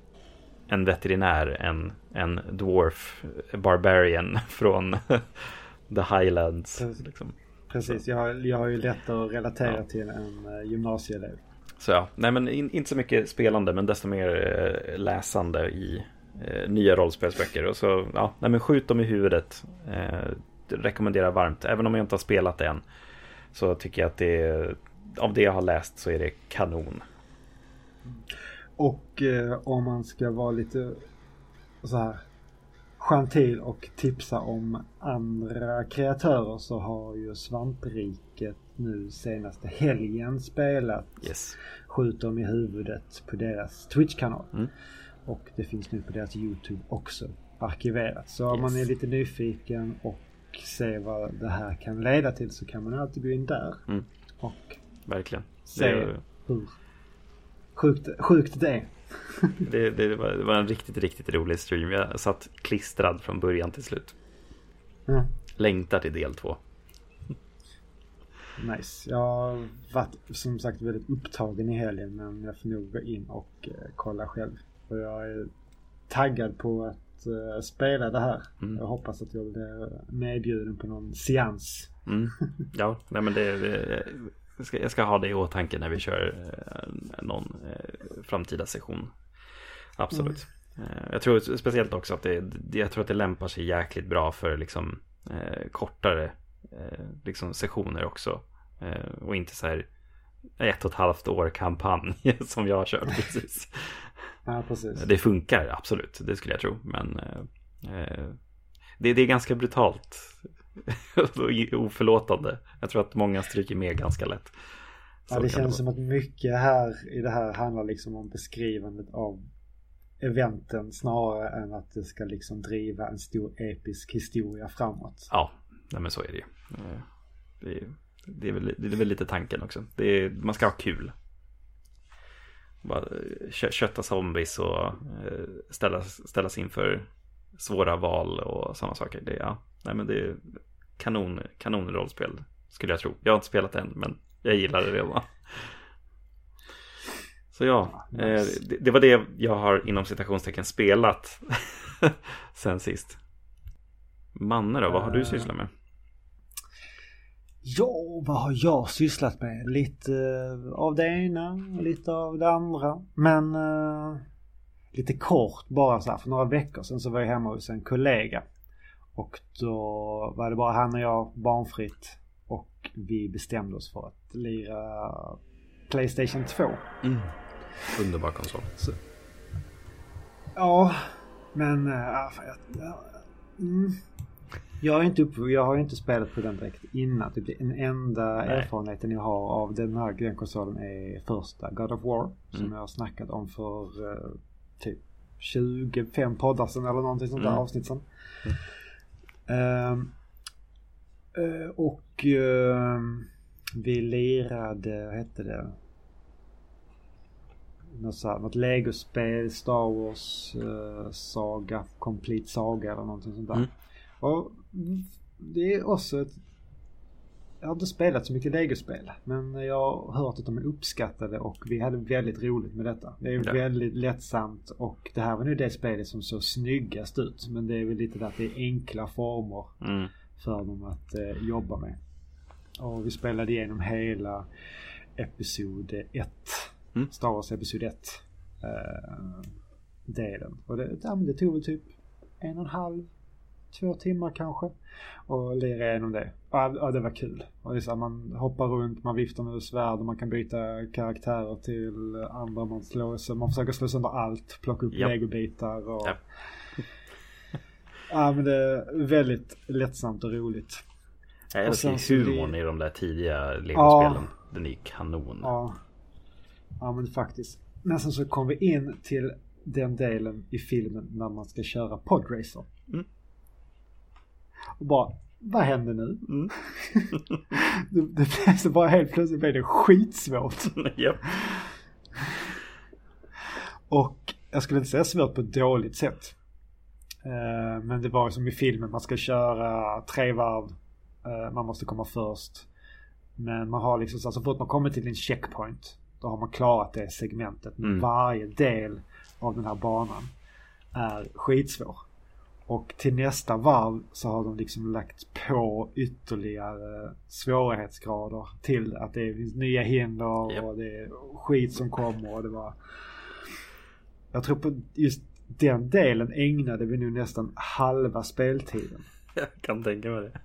Speaker 2: en veterinär än en dwarf barbarian från the highlands.
Speaker 1: Precis, liksom. Precis. Jag, har, jag har ju lättare att relatera ja. till en uh, gymnasieelev.
Speaker 2: Så ja, nej men in, inte så mycket spelande men desto mer uh, läsande i uh, nya rollspelsböcker. Och så, ja, nej men skjut dem i huvudet. Rekommenderar varmt, även om jag inte har spelat det än. Så tycker jag att det, av det jag har läst så är det kanon.
Speaker 1: Och eh, om man ska vara lite så här gentil och tipsa om andra kreatörer så har ju Svampriket nu senaste helgen spelat
Speaker 2: yes.
Speaker 1: Skjut dem i huvudet på deras Twitch-kanal. Mm. Och det finns nu på deras YouTube också arkiverat. Så yes. om man är lite nyfiken och ser vad det här kan leda till så kan man alltid gå in där.
Speaker 2: Mm. Och
Speaker 1: Verkligen. se är... hur sjukt, sjukt det är.
Speaker 2: det, det, var, det var en riktigt, riktigt rolig stream. Jag satt klistrad från början till slut. Mm. Längtar till del två.
Speaker 1: Nice. Jag har varit som sagt väldigt upptagen i helgen men jag får nog gå in och uh, kolla själv. För jag är taggad på att uh, spela det här. Mm. Jag hoppas att jag blir medbjuden på någon seans.
Speaker 2: Mm. Ja, nej men det, det jag ska, jag ska ha det i åtanke när vi kör uh, någon framtida session. Absolut. Mm. Jag tror speciellt också att det, jag tror att det lämpar sig jäkligt bra för liksom kortare liksom sessioner också. Och inte så här ett och ett halvt år kampanj som jag har kört precis.
Speaker 1: Ja, precis.
Speaker 2: Det funkar absolut, det skulle jag tro. Men eh, eh det, det, är ganska brutalt och oförlåtande. Jag tror att många stryker med ganska lätt.
Speaker 1: ja, det känns det som att mycket här i det här handlar liksom om beskrivandet av eventen snarare än att det ska liksom driva en stor episk historia framåt.
Speaker 2: Ja, nej men så är det ju. Eh, det är, det är, väl, det är väl lite tanken också. Är, man ska ha kul. Bara eh, kötta zombies och eh, ställas, ställas inför svåra val och sådana saker. Det, ja, nej men det är kanon, kanonrollspel skulle jag tro. Jag har inte spelat det än men jag gillar det redan. Så ja, eh, det, det, var det jag har inom citationstecken spelat sen sist. Manne då, vad har du sysslat med?
Speaker 1: Ja, vad har jag sysslat med? Lite uh, av det ena, lite av det andra. Men uh, lite kort bara så här. För några veckor sedan så var jag hemma hos en kollega. Och då var det bara han och jag barnfritt. Och vi bestämde oss för att lira Playstation 2.
Speaker 2: Mm. Underbar konsol. Så.
Speaker 1: Ja, men... Äh, jag, mm. Jag, är inte upp, jag har inte spelat på den direkt innan. Typ den enda Nej. erfarenheten jag har av den här den konsolen är första God of War. Mm. Som jag har snackat om för uh, typ 25 poddar sedan eller någonting sånt där mm. avsnitt sedan. Mm. Uh, uh, och ehm, vi lirade, vad hette det? något, så här, något legospel, Star Wars uh, Saga, Complete Saga eller någonting sånt där. Mm. Och det är också ett... Jag har inte spelat så mycket legospel men jag har hört att de är uppskattade och vi hade väldigt roligt med detta. Det är ja. väldigt lättsamt och det här var nu det spelet som såg snyggast ut. Men det är väl lite där att det är enkla former mm. för dem att uh, jobba med. Och vi spelade igenom hela Episod 1 Mm. Star Wars Episod 1 eh, delen. Och det, ja, det tog väl typ en och en halv, två timmar kanske. Och lira igenom det. Ja, det var kul. Och här, man hoppar runt, man viftar med svärd och man kan byta karaktärer till andra. Man, slår, så man försöker slå sönder allt, plocka upp yep. legobitar och... Yep. ja men det är väldigt lättsamt och roligt.
Speaker 2: Jag älskar humorn det... i de där tidiga legospelen. Ja. Den är kanon.
Speaker 1: Ja. Ja men faktiskt. Men sen så kom vi in till den delen i filmen när man ska köra podracer. Mm. Och bara, vad hände nu? Mm. det, det blev så bara helt plötsligt blev det skitsvårt.
Speaker 2: yep.
Speaker 1: Och jag skulle inte säga svårt på ett dåligt sätt. Eh, men det var som i filmen, man ska köra tre varv. Eh, man måste komma först. Men man har liksom så, så fort man kommer till en checkpoint. Då har man klarat det segmentet. Men
Speaker 2: Mm.
Speaker 1: varje del av den här banan är skitsvår. Och till nästa varv så har de liksom lagt på ytterligare svårighetsgrader till att det finns nya hinder
Speaker 2: Japp.
Speaker 1: och det är skit som kommer och det var... Jag tror på just den delen ägnade vi nu nästan halva speltiden.
Speaker 2: Jag kan tänka mig det.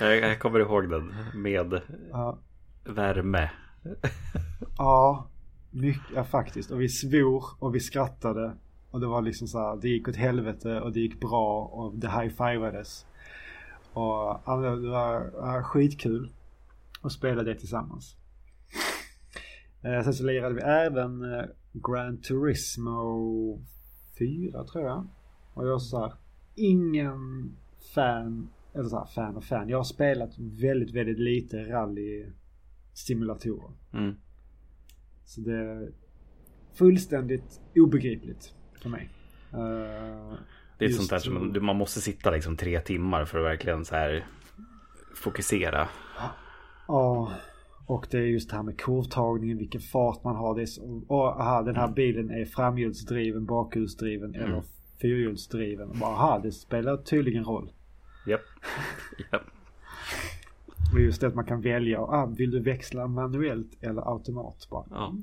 Speaker 2: Jag, jag kommer ihåg den med
Speaker 1: Ja,
Speaker 2: värme.
Speaker 1: ja, mycket, ja faktiskt. Och vi svor och vi skrattade. Och det var liksom så här, det gick åt helvete och det gick bra och det high-fivades. Och ja, det var ja, skitkul att spela det tillsammans. Eh, sen så lirade vi även eh, Gran Turismo 4 tror jag. Och jag var så här, ingen fan, eller så här, fan och fan. Jag har spelat väldigt, väldigt lite rally-simulatorer.
Speaker 2: Mm.
Speaker 1: Så det är fullständigt obegripligt för mig. Eh,
Speaker 2: Det är
Speaker 1: Just
Speaker 2: sånt där som man, man måste sitta liksom tre timmar för att verkligen så här fokusera.
Speaker 1: Ja, och det är just det här med kurvtagningen, vilken fart man har. Det är så, och, aha, den här bilen är framhjulsdriven, bakhjulsdriven
Speaker 2: Mm.
Speaker 1: eller fyrhjulsdriven. Och bara, Aha, det spelar tydligen roll.
Speaker 2: Japp. Japp.
Speaker 1: Och just det att man kan välja, ah, vill du växla manuellt eller automat? Bara,
Speaker 2: Ja.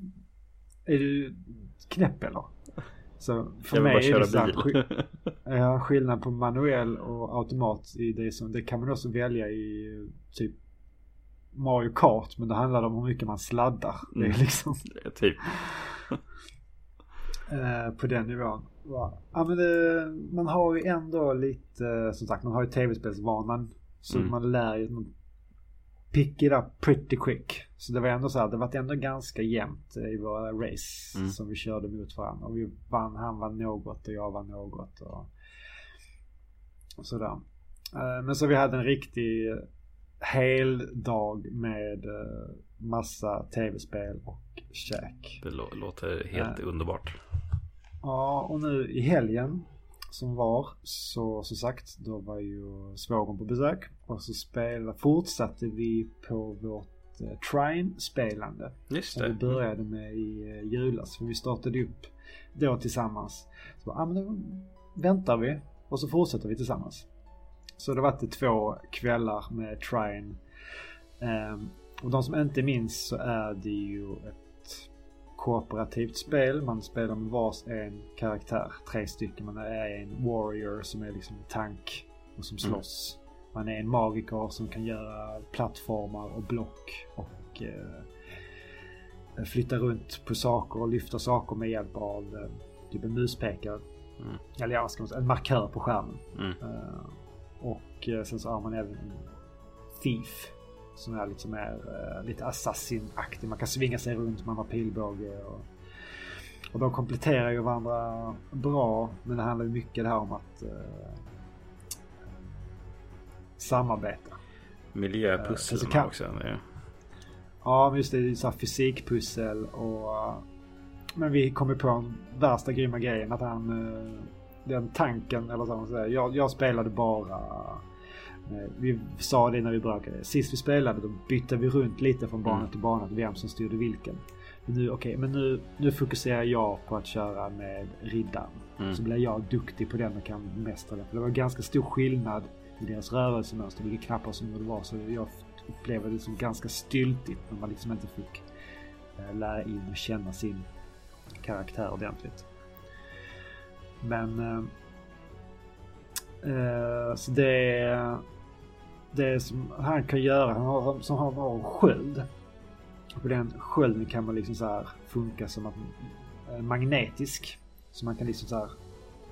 Speaker 1: Är du knäpp eller? Så för mig är det så här,
Speaker 2: bil.
Speaker 1: ja, skillnad på manuell och automat i det som, det kan man också välja i typ Mario Kart men det handlar om hur mycket man sladdar. Det är
Speaker 2: Mm.
Speaker 1: liksom
Speaker 2: typ.
Speaker 1: eh, på den nivån. Ja, Ja, men det, man har ju ändå lite, som sagt man har ju tv-spelsvanan. Så
Speaker 2: Mm.
Speaker 1: man lär ju, man pick it up pretty quick. Så det var ändå så här, det var ändå ganska jämnt i våra race
Speaker 2: Mm.
Speaker 1: som vi körde mot varandra. Och vi vann, han vann något och jag vann något. Och, och sådär. Eh, Men så vi hade en riktig hel dag med eh, massa tv-spel och käk.
Speaker 2: Det lå- låter helt underbart.
Speaker 1: Ja, och nu i helgen som var så som sagt då var ju svågen på besök och så spela, fortsatte vi på vårt eh, Trine-spelande
Speaker 2: Just
Speaker 1: som vi
Speaker 2: det.
Speaker 1: började med i eh, julas. För vi startade upp då tillsammans. Så ja, men då väntar vi och så fortsätter vi tillsammans. Så det har varit två kvällar med Trine. Ehm, och de som inte minns så är det ju ett kooperativt spel. Man spelar med vars en karaktär. Tre stycken. Man är en warrior som är liksom tank och som
Speaker 2: Mm.
Speaker 1: slåss. Man är en magiker som kan göra plattformar och block och eh, flytta runt på saker och lyfta saker med hjälp av eh, typ en muspekare.
Speaker 2: Mm.
Speaker 1: Eller ja, ska man säga, en markör på skärmen.
Speaker 2: Mm.
Speaker 1: Eh, och eh, sen så har man även en Thief. Som är liksom är eh, lite assassin-aktig. Man kan svinga sig runt, man har pilbåge. Och, och de kompletterar ju varandra bra. Men det handlar ju mycket det här om att eh, samarbeta.
Speaker 2: Miljöpussel
Speaker 1: Eh, kan-
Speaker 2: också. Det
Speaker 1: Ja, men just det. Det är så här fysikpussel och... eh, Men vi kom ju på den värsta grymma grejen att han... eh, Den tanken, eller så man säger. Jag, jag spelade bara... eh, Vi sa det när vi började. Sist vi spelade då bytte vi runt lite från bana
Speaker 2: Mm.
Speaker 1: till bana. Vem som styrde vilken. Men nu, okej, men nu, nu fokuserar jag på att köra med riddaren.
Speaker 2: Mm.
Speaker 1: Så blir jag duktig på den och kan bemästra den. För det var ganska stor skillnad i deras rörelsemönster. Vilka knappar som det var. Så jag upplevde det som ganska styltigt. När man liksom inte fick eh, lära in och känna sin karaktär ordentligt. Men... Eh, så det... Det som han kan göra, han har, som han har en sköld. Och på den skölden kan man liksom så här funka som att eh, magnetisk. Så man kan liksom så här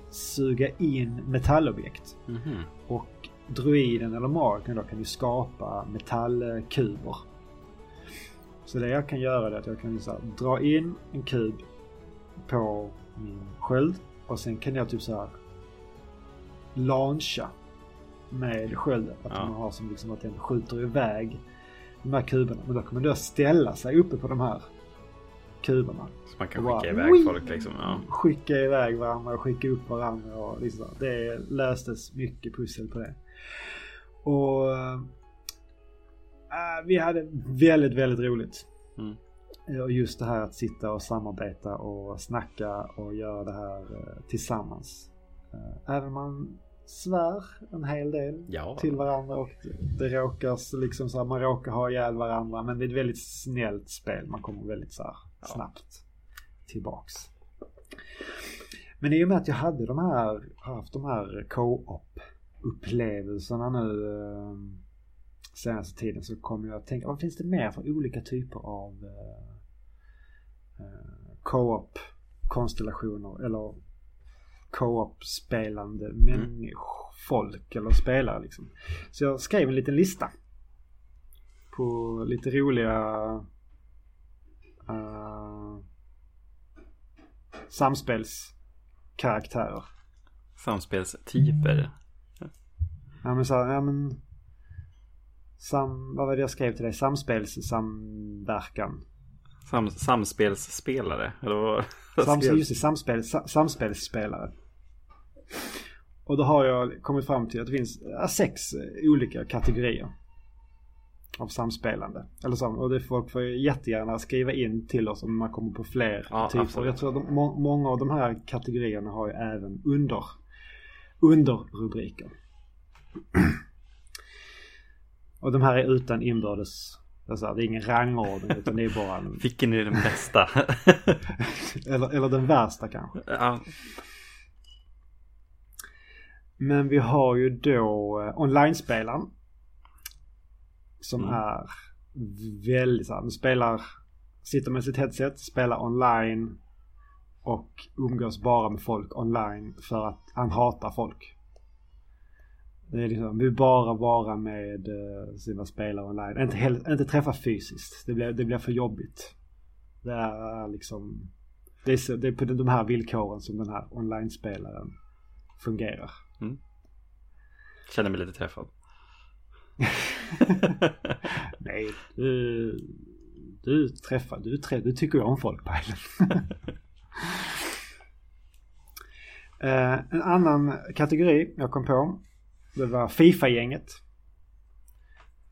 Speaker 1: suga in metallobjekt.
Speaker 2: Mhm.
Speaker 1: Och druiden eller magiken då kan ju skapa metallkuber. Så det jag kan göra är att jag kan så här dra in en kub på min sköld. Och sen kan jag typ så här launcha med skölden. Att
Speaker 2: Ja.
Speaker 1: man har som liksom att den skjuter iväg de här kuberna. Men då kommer den då ställa sig uppe på de här kuberna.
Speaker 2: Så man kan skicka bara, iväg folk liksom? Ja.
Speaker 1: Skicka iväg varandra och skicka upp varandra och liksom. Det löstes mycket pussel på det. Och äh, vi hade väldigt, väldigt roligt. Mm. Och just det här att sitta och samarbeta och snacka och göra det här uh, tillsammans. Uh, även man svär en hel del ja. till varandra och det råkar liksom så här, man råkar ha ihjäl varandra men det är ett väldigt snällt spel. Man kommer väldigt så här, ja. snabbt tillbaks. Men i och med att jag hade de här, haft de här co-op upplevelserna nu eh, senaste tiden så kommer jag att tänka, vad finns det mer för olika typer av eh, eh co-op konstellationer eller co-op spelande mm. folk eller spelare liksom. Så jag skrev en liten lista på lite roliga uh, samspelskaraktärer.
Speaker 2: Samspelstyper?
Speaker 1: Ja men så, ja men sam, vad var det jag skrev till dig? Samspelssamverkan.
Speaker 2: Sam, samspelsspelare? Eller vad?
Speaker 1: Sam, just det, samspel, samspelsspelare. Och då har jag kommit fram till att det finns sex olika kategorier. Av samspelande. Eller så, och det folk får jättegärna skriva in till oss om man kommer på fler ja, typer. Absolut. Jag tror att de, må, många av de här kategorierna har ju även under, underrubriker. och de här är utan inbördes Alltså, det är ingen rangordning utan det är bara en...
Speaker 2: Vilken är den bästa?
Speaker 1: eller, eller den värsta kanske.
Speaker 2: Ja.
Speaker 1: Men vi har ju då eh, online-spelaren. Som mm. är väldigt såhär, spelar, sitter med sitt headset, spelar online och umgås bara med folk online för att han hatar folk. Det är liksom, vill bara vara med uh, sina spelare online. Inte, hel, inte träffa fysiskt. Det blir, det blir för jobbigt. Det är liksom... Det är, så, det är på de här villkoren som den här online-spelaren fungerar. Mm.
Speaker 2: Känner mig lite träffad.
Speaker 1: Nej, du, du träffar, du, träff, du tycker om folk på uh, En annan kategori jag kom på. Det var Fifa-gänget.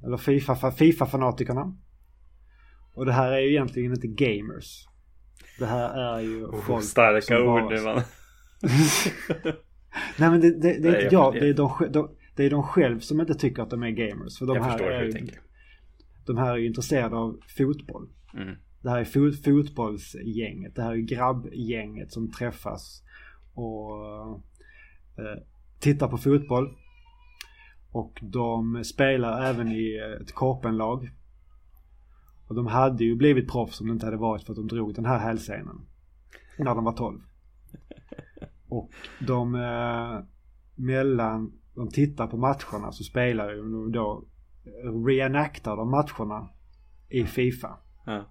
Speaker 1: Eller FIFA-fanatikerna. FIFA och det här är ju egentligen inte gamers. Det här är ju
Speaker 2: oh, folk Starka ord nu man.
Speaker 1: Nej men det, det, det är inte jag. Det är de, de, det är de själv som inte tycker att de är gamers. För de jag här förstår är, hur du tänker. De här är ju intresserade av fotboll. Mm. Det här är fot, fotbollsgänget. Det här är grabbgänget som träffas och eh, tittar på fotboll. Och de spelar även i ett korpenlag. Och de hade ju blivit proffs om det inte hade varit för att de drog den här hälsenan. När de var 12. Och de eh, mellan de tittar på matcherna så spelar de då reenactar de matcherna i Fifa. Ja.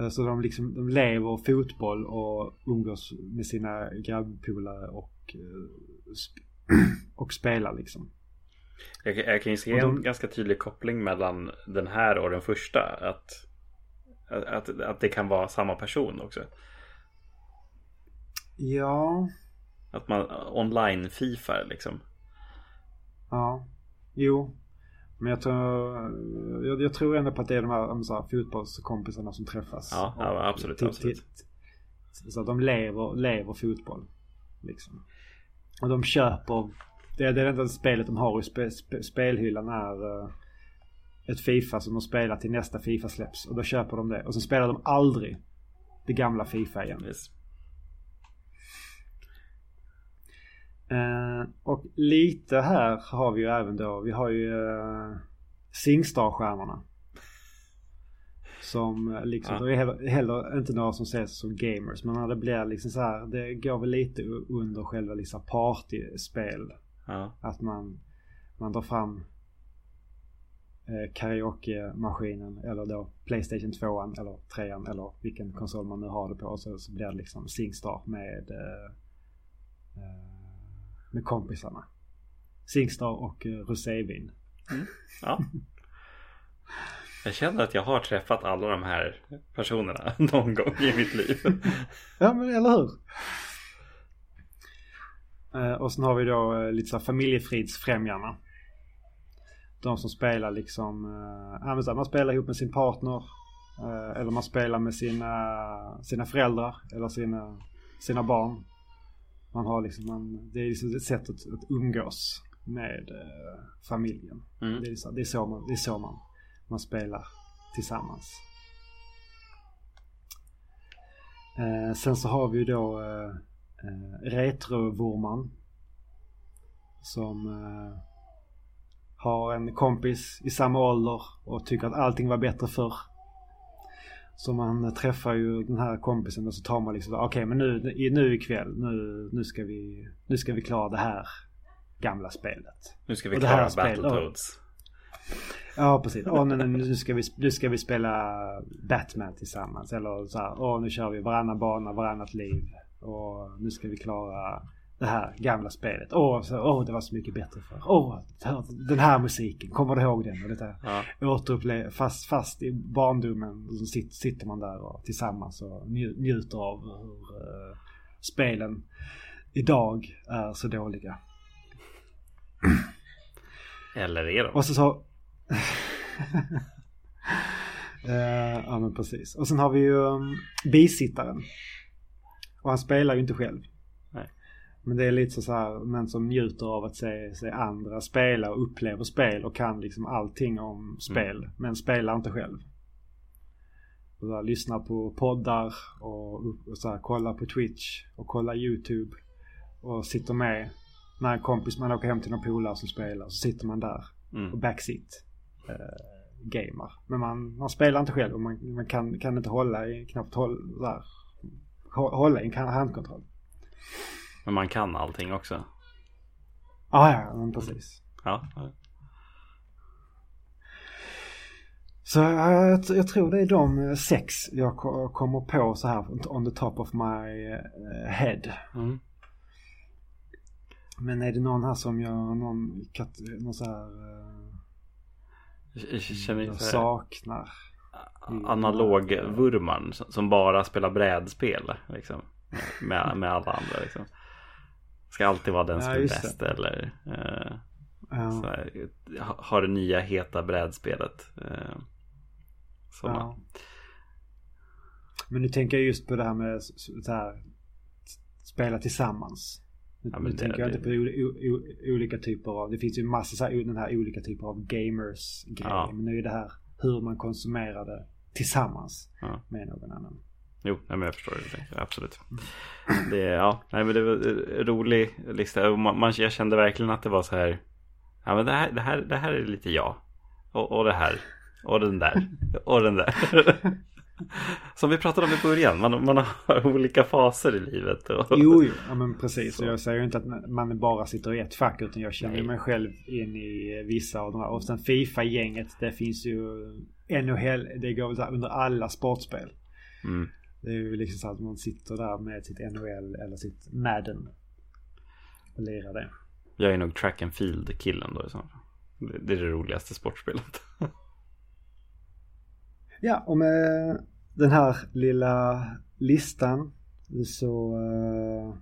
Speaker 1: Eh, så de liksom, de lever fotboll och umgås med sina grabbpolare och eh, och spelar liksom.
Speaker 2: Jag, jag kan ju se de... en ganska tydlig koppling mellan den här och den första. Att, att, att det kan vara samma person också.
Speaker 1: Ja.
Speaker 2: Att man online-fifar liksom.
Speaker 1: Ja. Jo. Men jag tror, jag, jag, tror ändå på att det är de här, så här fotbollskompisarna som träffas.
Speaker 2: Ja, ja absolut. absolut.
Speaker 1: Så att de lever, lever fotboll. Liksom. Och de köper, det är det enda spelet de har i spe, spe, spelhyllan är uh, ett Fifa som de spelar till nästa Fifa släpps. Och då köper de det. Och sen spelar de aldrig det gamla Fifa igen. Yes. Uh, och lite här har vi ju även då, vi har ju uh, Singstar-stjärnorna. Som eh, liksom, ja. det är heller, heller, inte några som ses som gamers. Men det blir liksom så här, det går väl lite under själva liksom partyspel. Ja. Att man, man drar fram eh, karaoke-maskinen eller då Playstation 2 eller 3 eller vilken konsol man nu har det på. Och så, så blir det liksom Singstar med, eh, eh, med kompisarna. Singstar och eh, rosévin. Mm. Ja.
Speaker 2: Jag känner att jag har träffat alla de här personerna någon gång i mitt liv.
Speaker 1: ja men eller hur. Eh, och sen har vi då eh, lite så här familjefridsfrämjarna. De som spelar liksom, äh, man spelar ihop med sin partner. Eller man spelar med sina, sina föräldrar eller sina, sina barn. Man har liksom, man, det är liksom ett sätt att, att umgås med familjen. Mm. Det, är så, det, är så man, det är så man, man spelar tillsammans. Eh, sen så har vi då eh, eh, Retrovurman. Som eh, har en kompis i samma ålder och tycker att allting var bättre förr. Så man träffar ju den här kompisen och så tar man liksom okej okay, men nu, nu ikväll nu, nu, ska vi, nu ska vi klara det här gamla spelet.
Speaker 2: Nu ska vi klara Battletoads.
Speaker 1: Ja precis. Åh, nu, nu, ska vi, nu ska vi spela Batman tillsammans. Eller så här, åh nu kör vi varannan bana, varannat liv. Och nu ska vi klara det här gamla spelet. Åh, så, åh det var så mycket bättre för. Åh, den här musiken. Kommer du ihåg den? Och detta ja. återupplev, fast, fast i barndomen så sitter, sitter man där och, tillsammans och njuter av hur uh, spelen idag är så dåliga.
Speaker 2: Eller är de?
Speaker 1: Och så, så uh, ja men precis. Och sen har vi ju um, bisittaren. Och han spelar ju inte själv.
Speaker 2: Nej.
Speaker 1: Men det är lite så här, men som njuter av att se, se andra spela och upplever spel och kan liksom allting om spel. Mm. Men spelar inte själv. Och så här, lyssnar på poddar och, och så här, kollar på Twitch och kollar YouTube. Och sitter med när en kompis, man åker hem till någon polare som spelar. Så sitter man där mm. och backseat eh, gamer. Men man, man spelar inte själv och man, man kan, kan inte hålla i, knappt hålla, hålla i en handkontroll.
Speaker 2: Men man kan allting också?
Speaker 1: Ah, ja, men precis.
Speaker 2: Ja.
Speaker 1: Så jag, jag, tror det är de sex jag kommer på så här on the top of my eh, head.
Speaker 2: Mm.
Speaker 1: Men är det någon här som jag, någon, någon så här eh,
Speaker 2: jag
Speaker 1: saknar.
Speaker 2: Analogvurman som bara spelar brädspel. Liksom, med, med alla andra. Liksom. Ska alltid vara den som ja, är bäst det. eller eh, ja. här, har det nya heta brädspelet. Eh, ja.
Speaker 1: Men nu tänker jag just på det här med så här, spela tillsammans. Ja, nu tänker jag inte på olika typer av, det finns ju massa så här, den här olika typer av gamers grejer. Ja. Men nu är det här hur man konsumerar det tillsammans ja. med någon annan.
Speaker 2: Jo, nej, men jag förstår det. Absolut. Det, ja, nej, men det var en rolig lista. Man, jag kände verkligen att det var så här. Ja, men det här, det här, det här är lite jag. Och, och det här. Och den där. Och den där. Som vi pratade om i början, man, man har olika faser i livet. Och...
Speaker 1: Jo, jo, ja, men precis. Så. Jag säger inte att man bara sitter i ett fack utan jag känner Nej. mig själv in i vissa av de här. Och sen Fifa-gänget, det finns ju NHL, det går väl under alla sportspel.
Speaker 2: Mm.
Speaker 1: Det är ju liksom så att man sitter där med sitt NHL eller sitt Madden och lirar det.
Speaker 2: Jag är nog track and field killen då i så fall. Det är det roligaste sportspelet.
Speaker 1: Ja, och med den här lilla listan så uh,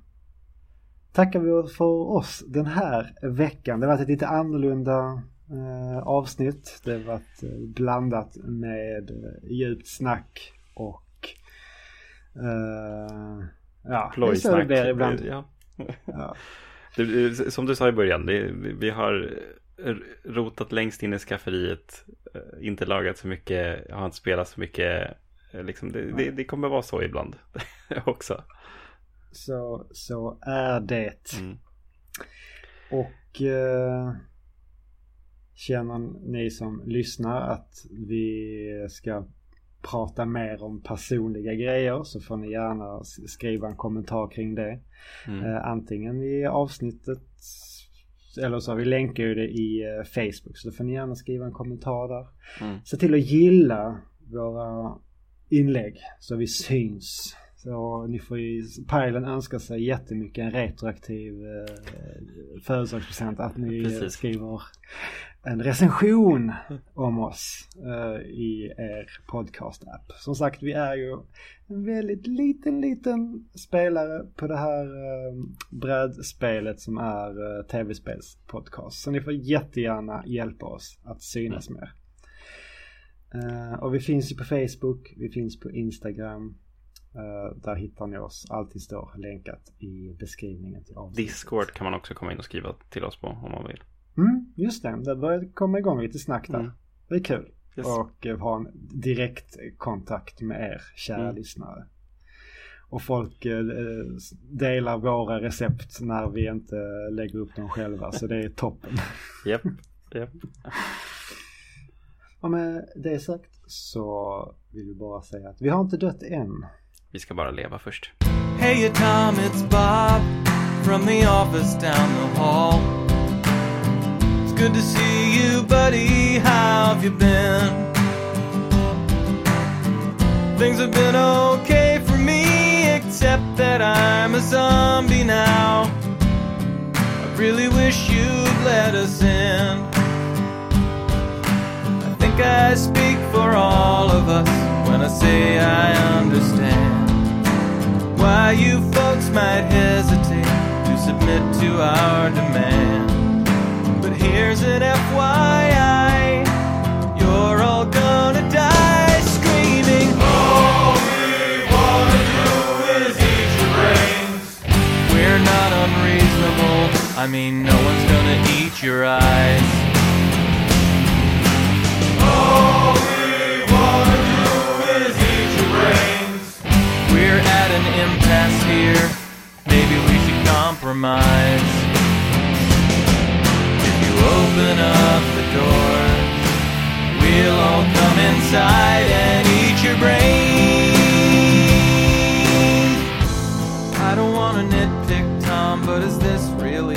Speaker 1: tackar vi för oss den här veckan. Det har varit ett lite annorlunda uh, avsnitt. Det har varit uh, blandat med djupt snack och ja,
Speaker 2: Plojsnack. det blir ibland. Ja. ja. Som du sa i början, vi har rotat längst in i skafferiet. Eh, inte lagat så mycket, har inte spelat så mycket. Eh, liksom, det, det, det kommer vara så ibland också.
Speaker 1: Så, så är det.
Speaker 2: Mm.
Speaker 1: Och eh, känner ni som lyssnar att vi ska prata mer om personliga grejer så får ni gärna skriva en kommentar kring det. Mm. Eh, antingen i avsnittet eller så, vi länkar ju det i eh, Facebook så då får ni gärna skriva en kommentar där.
Speaker 2: Mm.
Speaker 1: Se till att gilla våra inlägg så vi syns. Så ni får ju, Pajlen önskar sig jättemycket en retroaktiv eh, födelsedagspresent att ni Precis. skriver en recension om oss eh, i er podcast-app. Som sagt, vi är ju en väldigt liten, liten spelare på det här eh, brädspelet som är eh, tv-spelspodcast. Så ni får jättegärna hjälpa oss att synas mm. mer. Uh, och vi finns ju på Facebook, vi finns på Instagram. Uh, där hittar ni oss. Allting står länkat i beskrivningen till
Speaker 2: avsnittet. Discord kan man också komma in och skriva till oss på om man vill.
Speaker 1: Mm, just det, det börjar komma igång lite snack där. Mm. Det är kul. Yes. Och uh, ha en direkt kontakt med er kära mm. lyssnare. Och folk uh, delar våra recept när vi inte lägger upp dem själva. så det är toppen.
Speaker 2: Japp, japp.
Speaker 1: Och med det sagt så vill vi bara säga att vi har inte dött än.
Speaker 2: Vi ska bara leva först.
Speaker 3: Hey Tom, it's Bob from the office down the hall. Good to see you buddy, how have you been? Things have been okay for me except that I'm a zombie now. I really wish you'd let us in. I think I speak for all of us when I say I understand why you folks might hesitate to submit to our demand. Here's an FYI you're all gonna die screaming. All we wanna do is eat your brains. We're not unreasonable, I mean, no one's gonna eat your eyes. All we wanna do is eat your brains. We're at an impasse here. Maybe we should compromise. Open up the door, we'll all come inside and eat your brains. I don't want to nitpick, Tom, but is this really